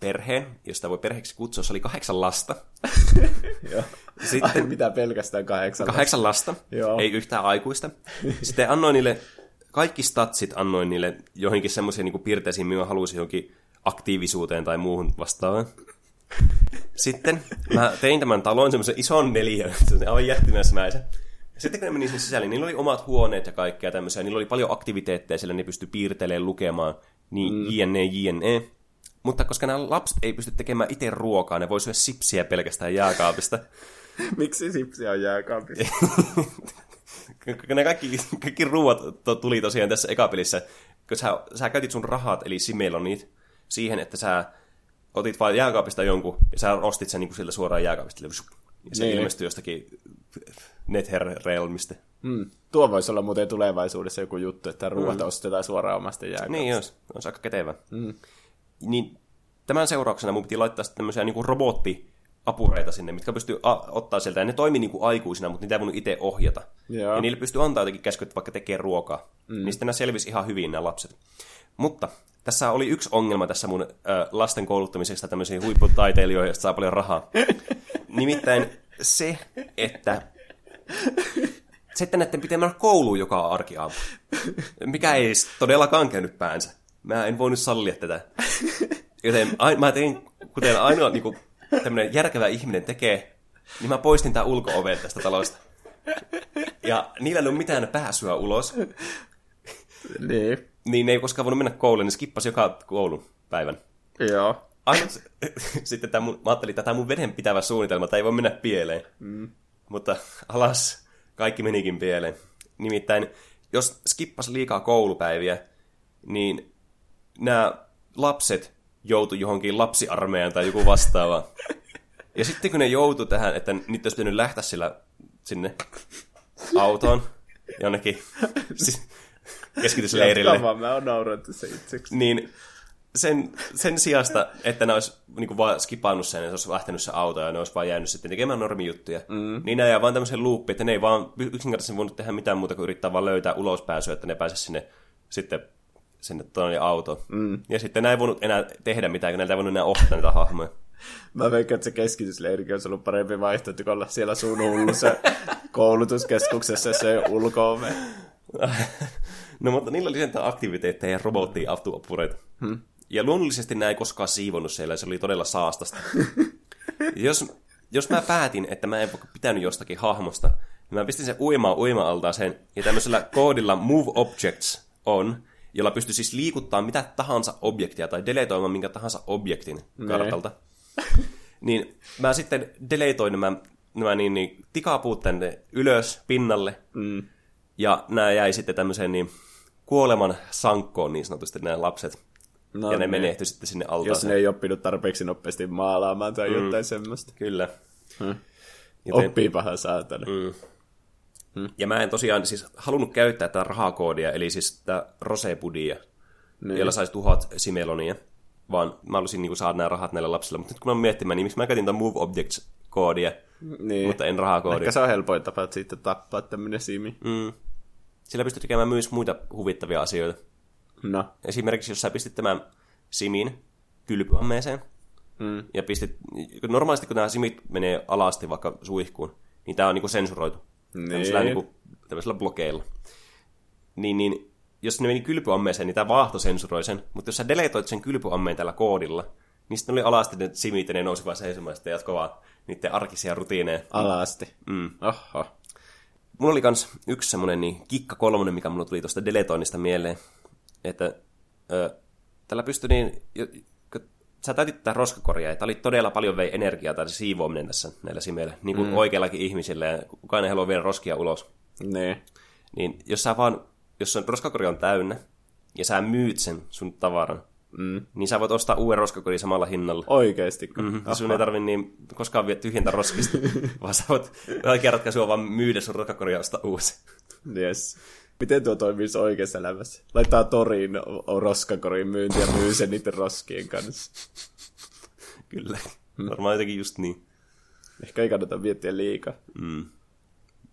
perheen, josta voi perheeksi kutsua, se oli kahdeksan lasta. Joo. Sitten, Ai, mitä pelkästään kahdeksan lasta? Kahdeksan lasta, Joo. ei yhtään aikuista. Sitten annoin niille, kaikki statsit annoin niille johonkin semmoisia niin piirteisiin, mitä halusin johonkin aktiivisuuteen tai muuhun vastaavaan. Sitten mä tein tämän talon semmoisen ison neliön, aivan jättimäismäisen. Sitten kun ne meni sinne sisälle, niin niillä oli omat huoneet ja kaikkea tämmöisiä. Niillä oli paljon aktiviteetteja, sillä ne pystyi piirtelemään, lukemaan, niin mm. jne, jne. Mutta koska nämä lapset ei pysty tekemään itse ruokaa, ne voi syödä sipsiä pelkästään jääkaapista. Miksi sipsiä on jääkaapissa? ne kaikki, kaikki ruuat tuli tosiaan tässä ekapelissä, kun sä, sä käytit sun rahat, eli simelonit, siihen, että sä otit vain jääkaapista jonkun, ja sä ostit sen niin kuin sillä suoraan jääkaapista. Ja se niin. ilmestyi jostakin Nether-realmista. Mm. Tuo voisi olla muuten tulevaisuudessa joku juttu, että ruoat mm. ostetaan suoraan omasta jääkaapista. Niin, jos. On aika kätevä. Mm. Niin tämän seurauksena mun piti laittaa tämmöisiä niin robotti apureita sinne, mitkä pystyy a- ottaa sieltä, ja ne toimi niin kuin aikuisina, mutta niitä ei voinut itse ohjata. Joo. Ja niille pystyy antaa jotenkin käsky, että vaikka tekee ruokaa. Mm. Niin sitten nämä selvisi ihan hyvin nämä lapset. Mutta tässä oli yksi ongelma tässä mun ö, lasten kouluttamisesta tämmöisiin huipputaiteilijoihin, joista saa paljon rahaa. Nimittäin se, että että näiden pitää mennä kouluun joka arkiaamu. Mikä ei todellakaan käynyt päänsä. Mä en voinut sallia tätä. Joten a, mä tein, kuten ainoa niin kuin, tämmöinen järkevä ihminen tekee, niin mä poistin tää ulko tästä talosta. Ja niillä ei ole mitään pääsyä ulos. Niin. Niin ne ei koskaan voinut mennä kouluun, niin skippasi joka koulun päivän. Joo. Ainut, sitten tämä mun, mä ajattelin, että tämä mun vedenpitävä suunnitelma, tämä ei voi mennä pieleen. Mm. Mutta alas, kaikki menikin pieleen. Nimittäin, jos skippas liikaa koulupäiviä, niin nämä lapset joutu johonkin lapsiarmeijaan tai joku vastaava. Ja sitten kun ne joutu tähän, että niitä olisi pitänyt lähteä sillä sinne autoon jonnekin siis keskitysleirille. Jatka mä oon nauroitu se itseksi. Niin sen, sen sijasta, että ne olisi niin vaan skipannut sen, ja se olisi lähtenyt se auto, ja ne olisi vaan jäänyt sitten tekemään normijuttuja, mm. niin ne jää vaan tämmöisen loopiin, että ne ei vaan yksinkertaisesti voinut tehdä mitään muuta kuin yrittää vaan löytää ulospääsyä, että ne pääsee sinne sitten sinne tuonne auto. Mm. Ja sitten näin ei voinut enää tehdä mitään, kun näiltä ei voinut enää ohtaa niitä hahmoja. Mä veikkaan, että se keskitysleirikin olisi ollut parempi vaihtoehto, kuin olla siellä sun hullussa koulutuskeskuksessa se ulko No mutta niillä oli sentään aktiviteetteja ja robottia apureita. Hmm. Ja luonnollisesti nämä ei koskaan siivonnut siellä, se oli todella saastasta. jos, jos mä päätin, että mä en pitänyt jostakin hahmosta, niin mä pistin sen uimaan uima sen, ja tämmöisellä koodilla Move Objects on, jolla pystyy siis liikuttaa mitä tahansa objektia tai deletoimaan minkä tahansa objektin kartalta. niin mä sitten deletoin nämä, nämä niin, niin, tikapuut tänne ylös pinnalle, mm. ja nämä jäi sitten tämmöiseen niin kuoleman sankkoon niin sanotusti nämä lapset. No, ja ne niin. menehtyi sitten sinne Jos altaaseen. ne ei oppinut tarpeeksi nopeasti maalaamaan tai mm. jotain semmoista. Kyllä. Hmm. Joten- Oppii paha saatana. Mm. Ja mä en tosiaan siis halunnut käyttää tätä rahakoodia, eli siis tätä rosepudia, niin. jolla saisi tuhat simelonia, vaan mä halusin niin saada nämä rahat näille lapsille. Mutta nyt kun mä miettimään, niin miksi mä käytin tätä Move Objects-koodia, Niin. mutta en rahakoodia. Ehkä se on helpoin tapa siitä tappaa tämmönen simi. Mm. Sillä pystyy tekemään myös muita huvittavia asioita. No. Esimerkiksi jos sä pistit tämän simin kylpyammeeseen, Mm. ja pistit, normaalisti kun nämä simit menee alasti vaikka suihkuun, niin tämä on niinku sensuroitu. Niin. Tämmöisellä, niinku, tämmöisellä blokeilla. Niin, niin jos ne meni kylpyammeeseen, niin tämä vaahto sensuroi sen. Mutta jos sä deletoit sen kylpyammeen tällä koodilla, niin sitten oli alasti ne simit ja ne nousi vaan seisomaan ja jatkoi vaan niiden arkisia rutiineja. Alasti. Mm. Oho. Mulla oli kans yksi semmonen niin kikka kolmonen, mikä mulla tuli tuosta deletoinnista mieleen, että ö, tällä pystyi niin, sä täytit tätä roskakoria, ja tää oli todella paljon vei energiaa tai siivoaminen tässä näillä simeillä, niin kuin mm. oikeillakin ihmisillä, ja kukaan ei halua viedä roskia ulos. Niin. Niin jos sä vaan, jos sun roskakori on täynnä, ja sä myyt sen sun tavaran, Mm. niin sä voit ostaa uuden roskakorin samalla hinnalla. Oikeesti. Mm-hmm. Sun ei tarvi niin koskaan vie tyhjentää roskista, vaan sä voit oikea ratkaisu on vaan myydä sun roskakori ja ostaa uusi. Yes. Miten tuo toimisi oikeassa elämässä? Laittaa toriin roskakorin myynti ja myy sen niiden roskien kanssa. Kyllä. Varmaan jotenkin just niin. Ehkä ei kannata miettiä liikaa. Mm.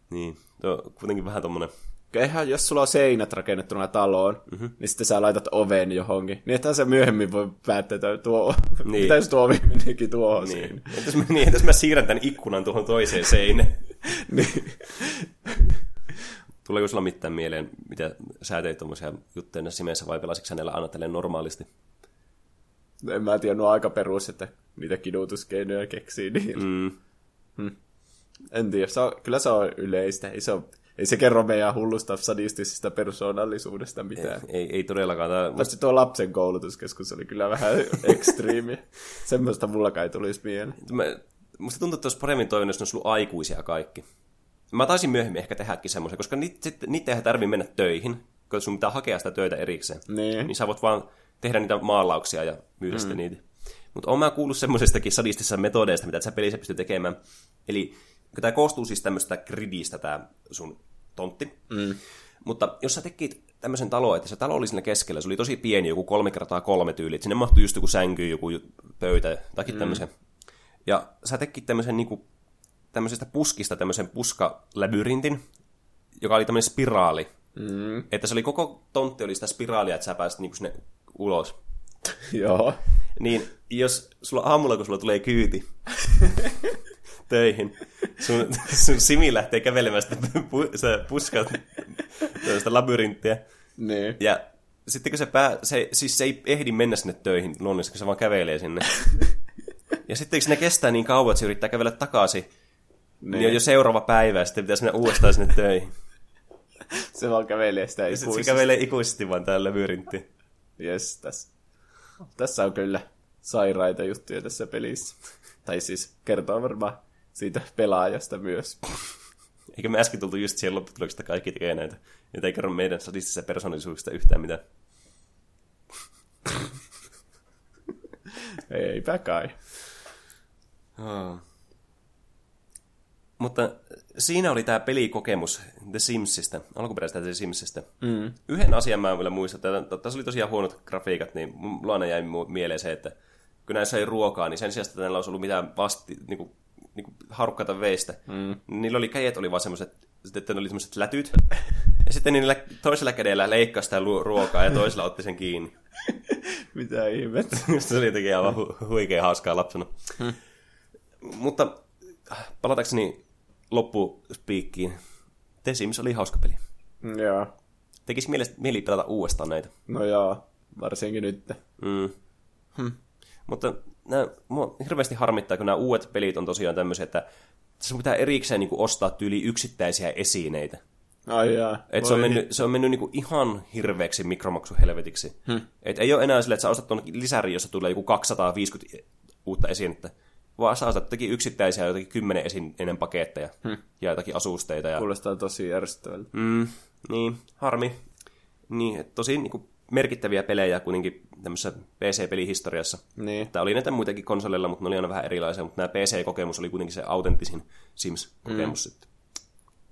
Niin. Tuo on kuitenkin vähän tommonen... Eihän, jos sulla on seinät rakennettuna taloon, mm-hmm. niin sitten sä laitat oven johonkin. Niin että se myöhemmin voi päättää, että tuo, Niin. mitä jos tuo ovi menikin tuohon Niin. niin. Entäs mä, niin, entäs mä siirrän tämän ikkunan tuohon toiseen seinään? niin. Tuleeko sulla mitään mieleen, mitä sä teit tommosia juttuja näissä simeissä vai pelasitko hänellä aina tälleen normaalisti? En mä tiedä, nuo on aika perus, että niitä kidutuskeinoja keksii. Niin. Mm. En tiedä, se on, kyllä se on yleistä. Ei se, ole, ei se kerro meidän hullusta sadistisesta persoonallisuudesta mitään. Ei, ei todellakaan. Tää, Paitsi tuo lapsen koulutuskeskus oli kyllä vähän ekstriimi. Semmoista mullakaan ei tulisi mieleen. mä, musta tuntuu, että olisi paremmin toiminut, jos ne olisi ollut aikuisia kaikki. Mä taisin myöhemmin ehkä tehdäkin semmoisen, koska niitä, ei tarvitse mennä töihin, kun sun pitää hakea sitä töitä erikseen. Niin. Niin sä voit vaan tehdä niitä maalauksia ja myydä mm. niitä. Mutta oon mä kuullut semmoisestakin sadistisesta metodeista, mitä sä pelissä pystyy tekemään. Eli tämä koostuu siis tämmöistä gridistä, tämä sun tontti. Mm. Mutta jos sä tekit tämmöisen talon, että se talo oli siinä keskellä, se oli tosi pieni, joku kolme kertaa kolme tyyli, että sinne mahtui just joku sänky, joku pöytä, tai mm. tämmöisen. Ja sä tekit tämmöisen niinku, tämmöisestä puskista tämmöisen puskalabyrintin, joka oli tämmöinen spiraali. Mm. Että se oli koko tontti oli sitä spiraalia, että sä pääsit niinku sinne ulos. Joo. Niin jos sulla aamulla, kun sulla tulee kyyti töihin, sun, sun simi lähtee kävelemään sitä, pu, sä puskat tällaista labyrinttiä. Niin. Ja sitten kun se, pää, se, siis se ei ehdi mennä sinne töihin luonnollisesti, kun se vaan kävelee sinne. Ja sitten kun ne kestää niin kauan, että se yrittää kävellä takaisin, niin, on jo seuraava päivä ja sitten pitäisi mennä uudestaan sinne töihin. Se vaan kävelee sitä Ja sitten se ikuisesti. kävelee ikuisesti vaan täällä labyrinttiin. Yes, tässä. tässä on kyllä sairaita juttuja tässä pelissä. Tai siis kertoo varmaan siitä pelaajasta myös. Eikö me äsken tultu just siihen lopputuloksesta, että kaikki tekee näitä. Ja ei kerro meidän sadistisesta persoonallisuuksista yhtään mitään. Eipä kai. Oh. Mutta siinä oli tämä pelikokemus The Simsistä, alkuperäisestä The Simsistä. Mm. Yhden asian mä vielä muistan, että tässä oli tosiaan huonot grafiikat, niin mulla aina jäi mieleen se, että kun näissä ei ruokaa, niin sen sijaan, että näillä olisi ollut mitään vasti, niinku, niinku harukkaita veistä, mm. niillä oli kädet oli vaan semmoiset, että ne oli semmoiset lätyt, ja sitten niillä toisella kädellä leikkasi sitä ruokaa ja toisella otti sen kiinni. Mitä ihmettä. se oli jotenkin aivan hu- huikea hauskaa lapsena. Hmm. Mutta palatakseni loppuspiikkiin. The Sims oli hauska peli. Joo. Tekisi mieli, mieli pelata uudestaan näitä. No joo, varsinkin nyt. Mm. Hmm. Mutta nämä, mua hirveästi harmittaa, kun nämä uudet pelit on tosiaan tämmöisiä, että tässä pitää erikseen niin ostaa tyyli yksittäisiä esineitä. Ai jaa. Et se on mennyt, se on mennyt niinku ihan hirveäksi mikromaksuhelvetiksi. Hmm. Et ei ole enää silleen, että sä ostat tuon lisäri, jossa tulee joku 250 uutta esinettä. Ostat jotakin yksittäisiä, jotakin kymmenen esineen paketteja hmm. ja jotakin asusteita. Ja... Kuulostaa tosi järjestävältä. Mm, niin, harmi. Niin, tosi niin kuin, merkittäviä pelejä kuitenkin tämmöisessä PC-pelihistoriassa. Niin. Että oli näitä muitakin konsoleilla, mutta ne oli aina vähän erilaisia, mutta nämä PC-kokemus oli kuitenkin se autenttisin Sims-kokemus mm. sitten.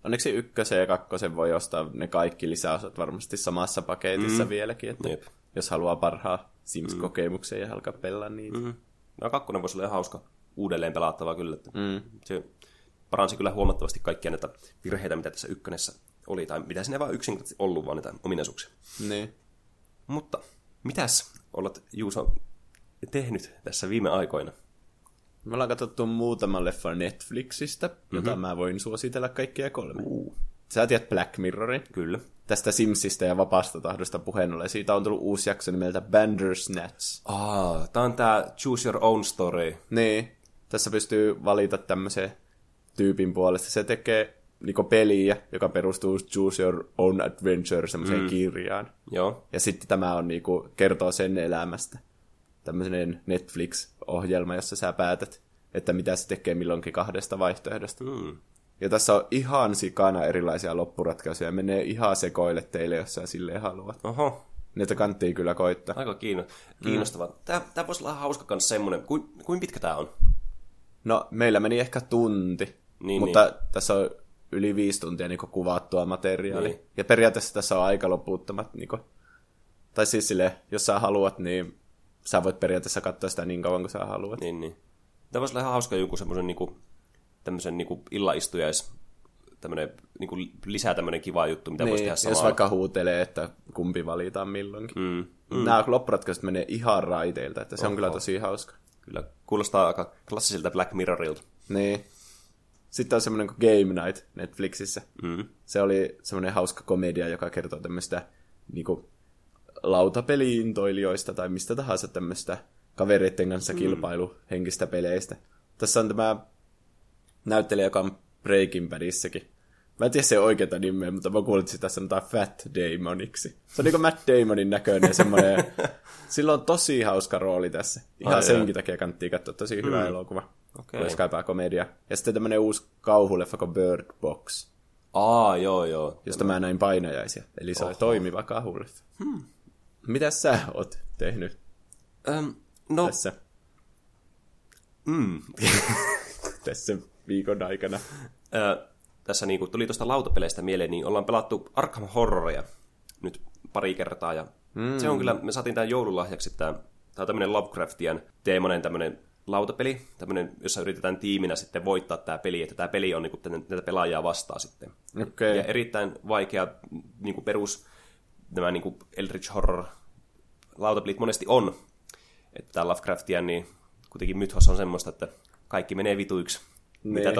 Onneksi ykkösen ja kakkosen voi ostaa ne kaikki lisäosat varmasti samassa paketissa mm. vieläkin, että Jep. jos haluaa parhaa Sims-kokemuksen ja alkaa pelaa niitä. Mm. No kakkonen voisi olla ihan hauska uudelleen pelattava kyllä. Mm. Se paransi kyllä huomattavasti kaikkia näitä virheitä, mitä tässä ykkönessä oli, tai mitä sinne vaan yksinkertaisesti ollut, vaan näitä ominaisuuksia. Niin. Mutta mitäs olet, Juuso, tehnyt tässä viime aikoina? Me ollaan katsottu muutama leffa Netflixistä, jota mm-hmm. mä voin suositella kaikkia kolme. Uh. Sä tiedät Black Mirrorin. Kyllä. Tästä Simsistä ja vapaasta tahdosta puheen ollen. Siitä on tullut uusi jakso nimeltä Bandersnatch. Ah, tää on tää Choose Your Own Story. Niin, tässä pystyy valita tämmöisen tyypin puolesta. Se tekee niinku peliä, joka perustuu Choose Your Own Adventure semmoiseen mm. kirjaan. Joo. Ja sitten tämä on niinku, kertoo sen elämästä. Tämmöinen Netflix-ohjelma, jossa sä päätät, että mitä se tekee milloinkin kahdesta vaihtoehdosta. Mm. Ja tässä on ihan sikana erilaisia loppuratkaisuja. Menee ihan sekoille teille, jos sä silleen haluat. Oho, Niitä kanttii kyllä koittaa. aika kiinno- kiinnostavaa. Mm. Tää, tää voisi olla hauska kans semmonen. Kuin, kuin pitkä tää on? No, meillä meni ehkä tunti, Niin, mutta niin. tässä on yli viisi tuntia niin kuvattua materiaalia. Niin. Niin. Ja periaatteessa tässä on aika loputtomat. Niin kuin, tai siis sille, jos sä haluat, niin sä voit periaatteessa katsoa sitä niin kauan kuin sä haluat. Niin, niin. Tämä voisi olla ihan hauska joku semmoisen niinku, tämmöisen niinku illaistujais, tämmönen, niinku lisää tämmöinen kiva juttu, mitä voisi Niin, tehdä jos samalla. vaikka huutelee, että kumpi valitaan milloinkin. Mm. Mm. Nämä loppuratkaisut menee ihan raiteilta, että se on Oho. kyllä tosi hauska. Kyllä kuulostaa aika klassisilta Black Mirrorilta. Niin. Sitten on semmoinen kuin Game Night Netflixissä. Mm. Se oli semmoinen hauska komedia, joka kertoo tämmöistä niinku, lautapeliintoilijoista tai mistä tahansa tämmöistä kavereiden kanssa kilpailuhenkistä peleistä. Tässä on tämä näyttelijä, joka on Breaking Badissäkin. Mä en tiedä se oikeata nimeä, mutta mä kuulin, että sitä sanotaan Fat Damoniksi. Se on niinku Matt Damonin näköinen semmoinen... Sillä on tosi hauska rooli tässä. Ihan Ai senkin takia kannattaa katsoa. Tosi hyvä mm. elokuva. Okei. Jos kaipaa komedia. Ja sitten tämmöinen uusi kauhuleffa kuin Bird Box, Aa, joo, joo. josta mä näin painajaisia. Eli se on toimiva kauhuleffa. Hmm. Mitäs sä oot tehnyt Öm, no, tässä, mm. tässä viikon aikana? Ö, tässä niinku tuli tuosta lautapeleistä mieleen, niin ollaan pelattu Arkham Horroria nyt pari kertaa. Ja mm. Se on kyllä, me saatiin tämän joululahjaksi, tämä, tämä on tämmöinen Lovecraftian teemainen tämmöinen lautapeli, tämmöinen, jossa yritetään tiiminä sitten voittaa tämä peli, että tämä peli on niinku tätä pelaajaa vastaan sitten. Okei. Ja erittäin vaikea niinku perus, nämä niinku Eldritch Horror lautapelit monesti on. Että tämä Lovecraftian, niin kuitenkin mythos on semmoista, että kaikki menee vituiksi, mitä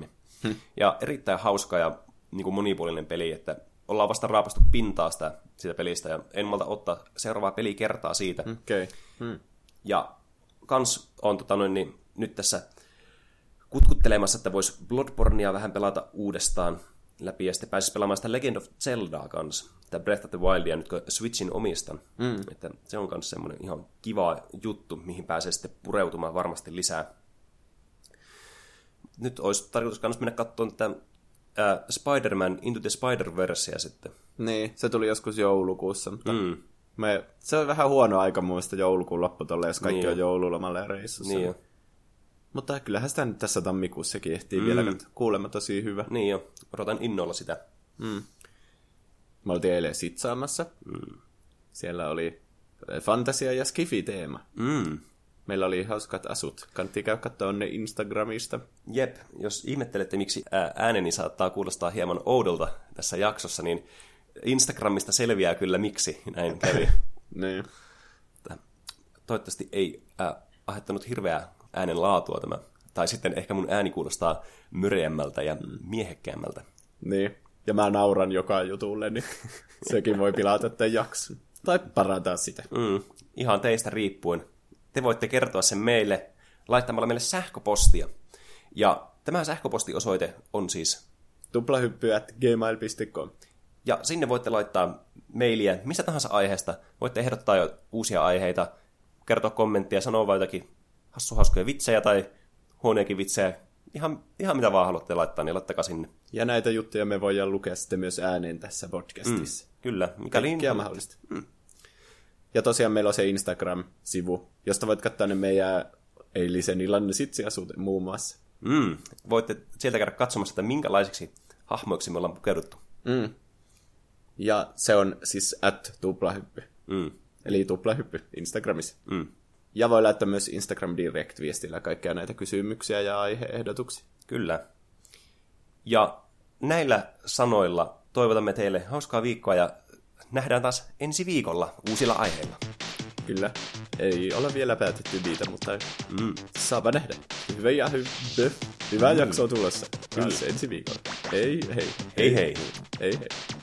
Nee. Ja erittäin hauska ja niin kuin monipuolinen peli, että ollaan vasta raapastu pintaa sitä, siitä pelistä, ja en malta ottaa seuraavaa pelikertaa siitä. Okei. Okay. Hmm. Ja kans on tota noin, niin, nyt tässä kutkuttelemassa, että voisi Bloodbornea vähän pelata uudestaan läpi, ja sitten pääsisi pelaamaan sitä Legend of Zeldaa kanssa, tämä Breath of the Wildia nyt kun Switchin omistan. Mm. Että se on myös semmoinen ihan kiva juttu, mihin pääsee sitten pureutumaan varmasti lisää. Nyt olisi tarkoitus myös mennä katsomaan tätä ää, Spider-Man Into the Spider-Verseä sitten. Niin, se tuli joskus joulukuussa, mutta mm. me, se on vähän huono aika muista joulukuun loppu tolle, jos kaikki Niin on joululomalla ja reissussa. Niin. Mutta kyllähän sitä nyt tässä tammikuussakin ehtii mm. vielä. Kuulemma tosi hyvä. Niin jo, odotan innolla sitä. Me oltiin eilen sitsaamassa. Mm. Siellä oli fantasia- ja skifi-teema. Mm. Meillä oli hauskat asut. Kannattaa käydä katsoa ne Instagramista. Jep, jos ihmettelette, miksi ää, ääneni saattaa kuulostaa hieman oudolta tässä jaksossa, niin Instagramista selviää kyllä, miksi näin kävi. Niin. Toivottavasti ei ää, aiheuttanut hirveää äänen laatua tämä. Tai sitten ehkä mun ääni kuulostaa myreämmältä ja miehekkäämmältä. niin. Ja mä nauran joka jutulle, niin sekin voi pilata tämän jakson. Tai parantaa sitä. Mm, ihan teistä riippuen. Te voitte kertoa sen meille laittamalla meille sähköpostia. Ja tämä sähköpostiosoite on siis gmail.com. Ja sinne voitte laittaa mailia mistä tahansa aiheesta. Voitte ehdottaa jo uusia aiheita, kertoa kommenttia, sanoa vai jotakin hassuhauskoja vitsejä tai huoneekin vitsejä ihan, ihan mitä vaan haluatte laittaa, niin laittakaa sinne. Ja näitä juttuja me voidaan lukea sitten myös ääneen tässä podcastissa. Mm. Kyllä, mikäli... Kaikkea mahdollista. Mm. Ja tosiaan meillä on se Instagram-sivu, josta voit katsoa ne meidän eilisen illan sitsiasut muun muassa. Mm. Voitte sieltä käydä katsomassa, että minkälaisiksi hahmoiksi me ollaan pukeuduttu. Mm. Ja se on siis at tuplahyppy. Mm. Eli tuplahyppy Instagramissa. Mm. Ja voi laittaa myös Instagram Direct-viestillä kaikkia näitä kysymyksiä ja aiheehdotuksia. Kyllä. Ja näillä sanoilla toivotamme teille hauskaa viikkoa ja nähdään taas ensi viikolla uusilla aiheilla. Kyllä. Ei ole vielä päätetty niitä, mutta Mm. saapa nähdä. Hyvä ja hyvä. Hyvää mm. jaksoa tulossa. Taas ensi viikolla. Hei hei. Hei hei. Hei hei. You.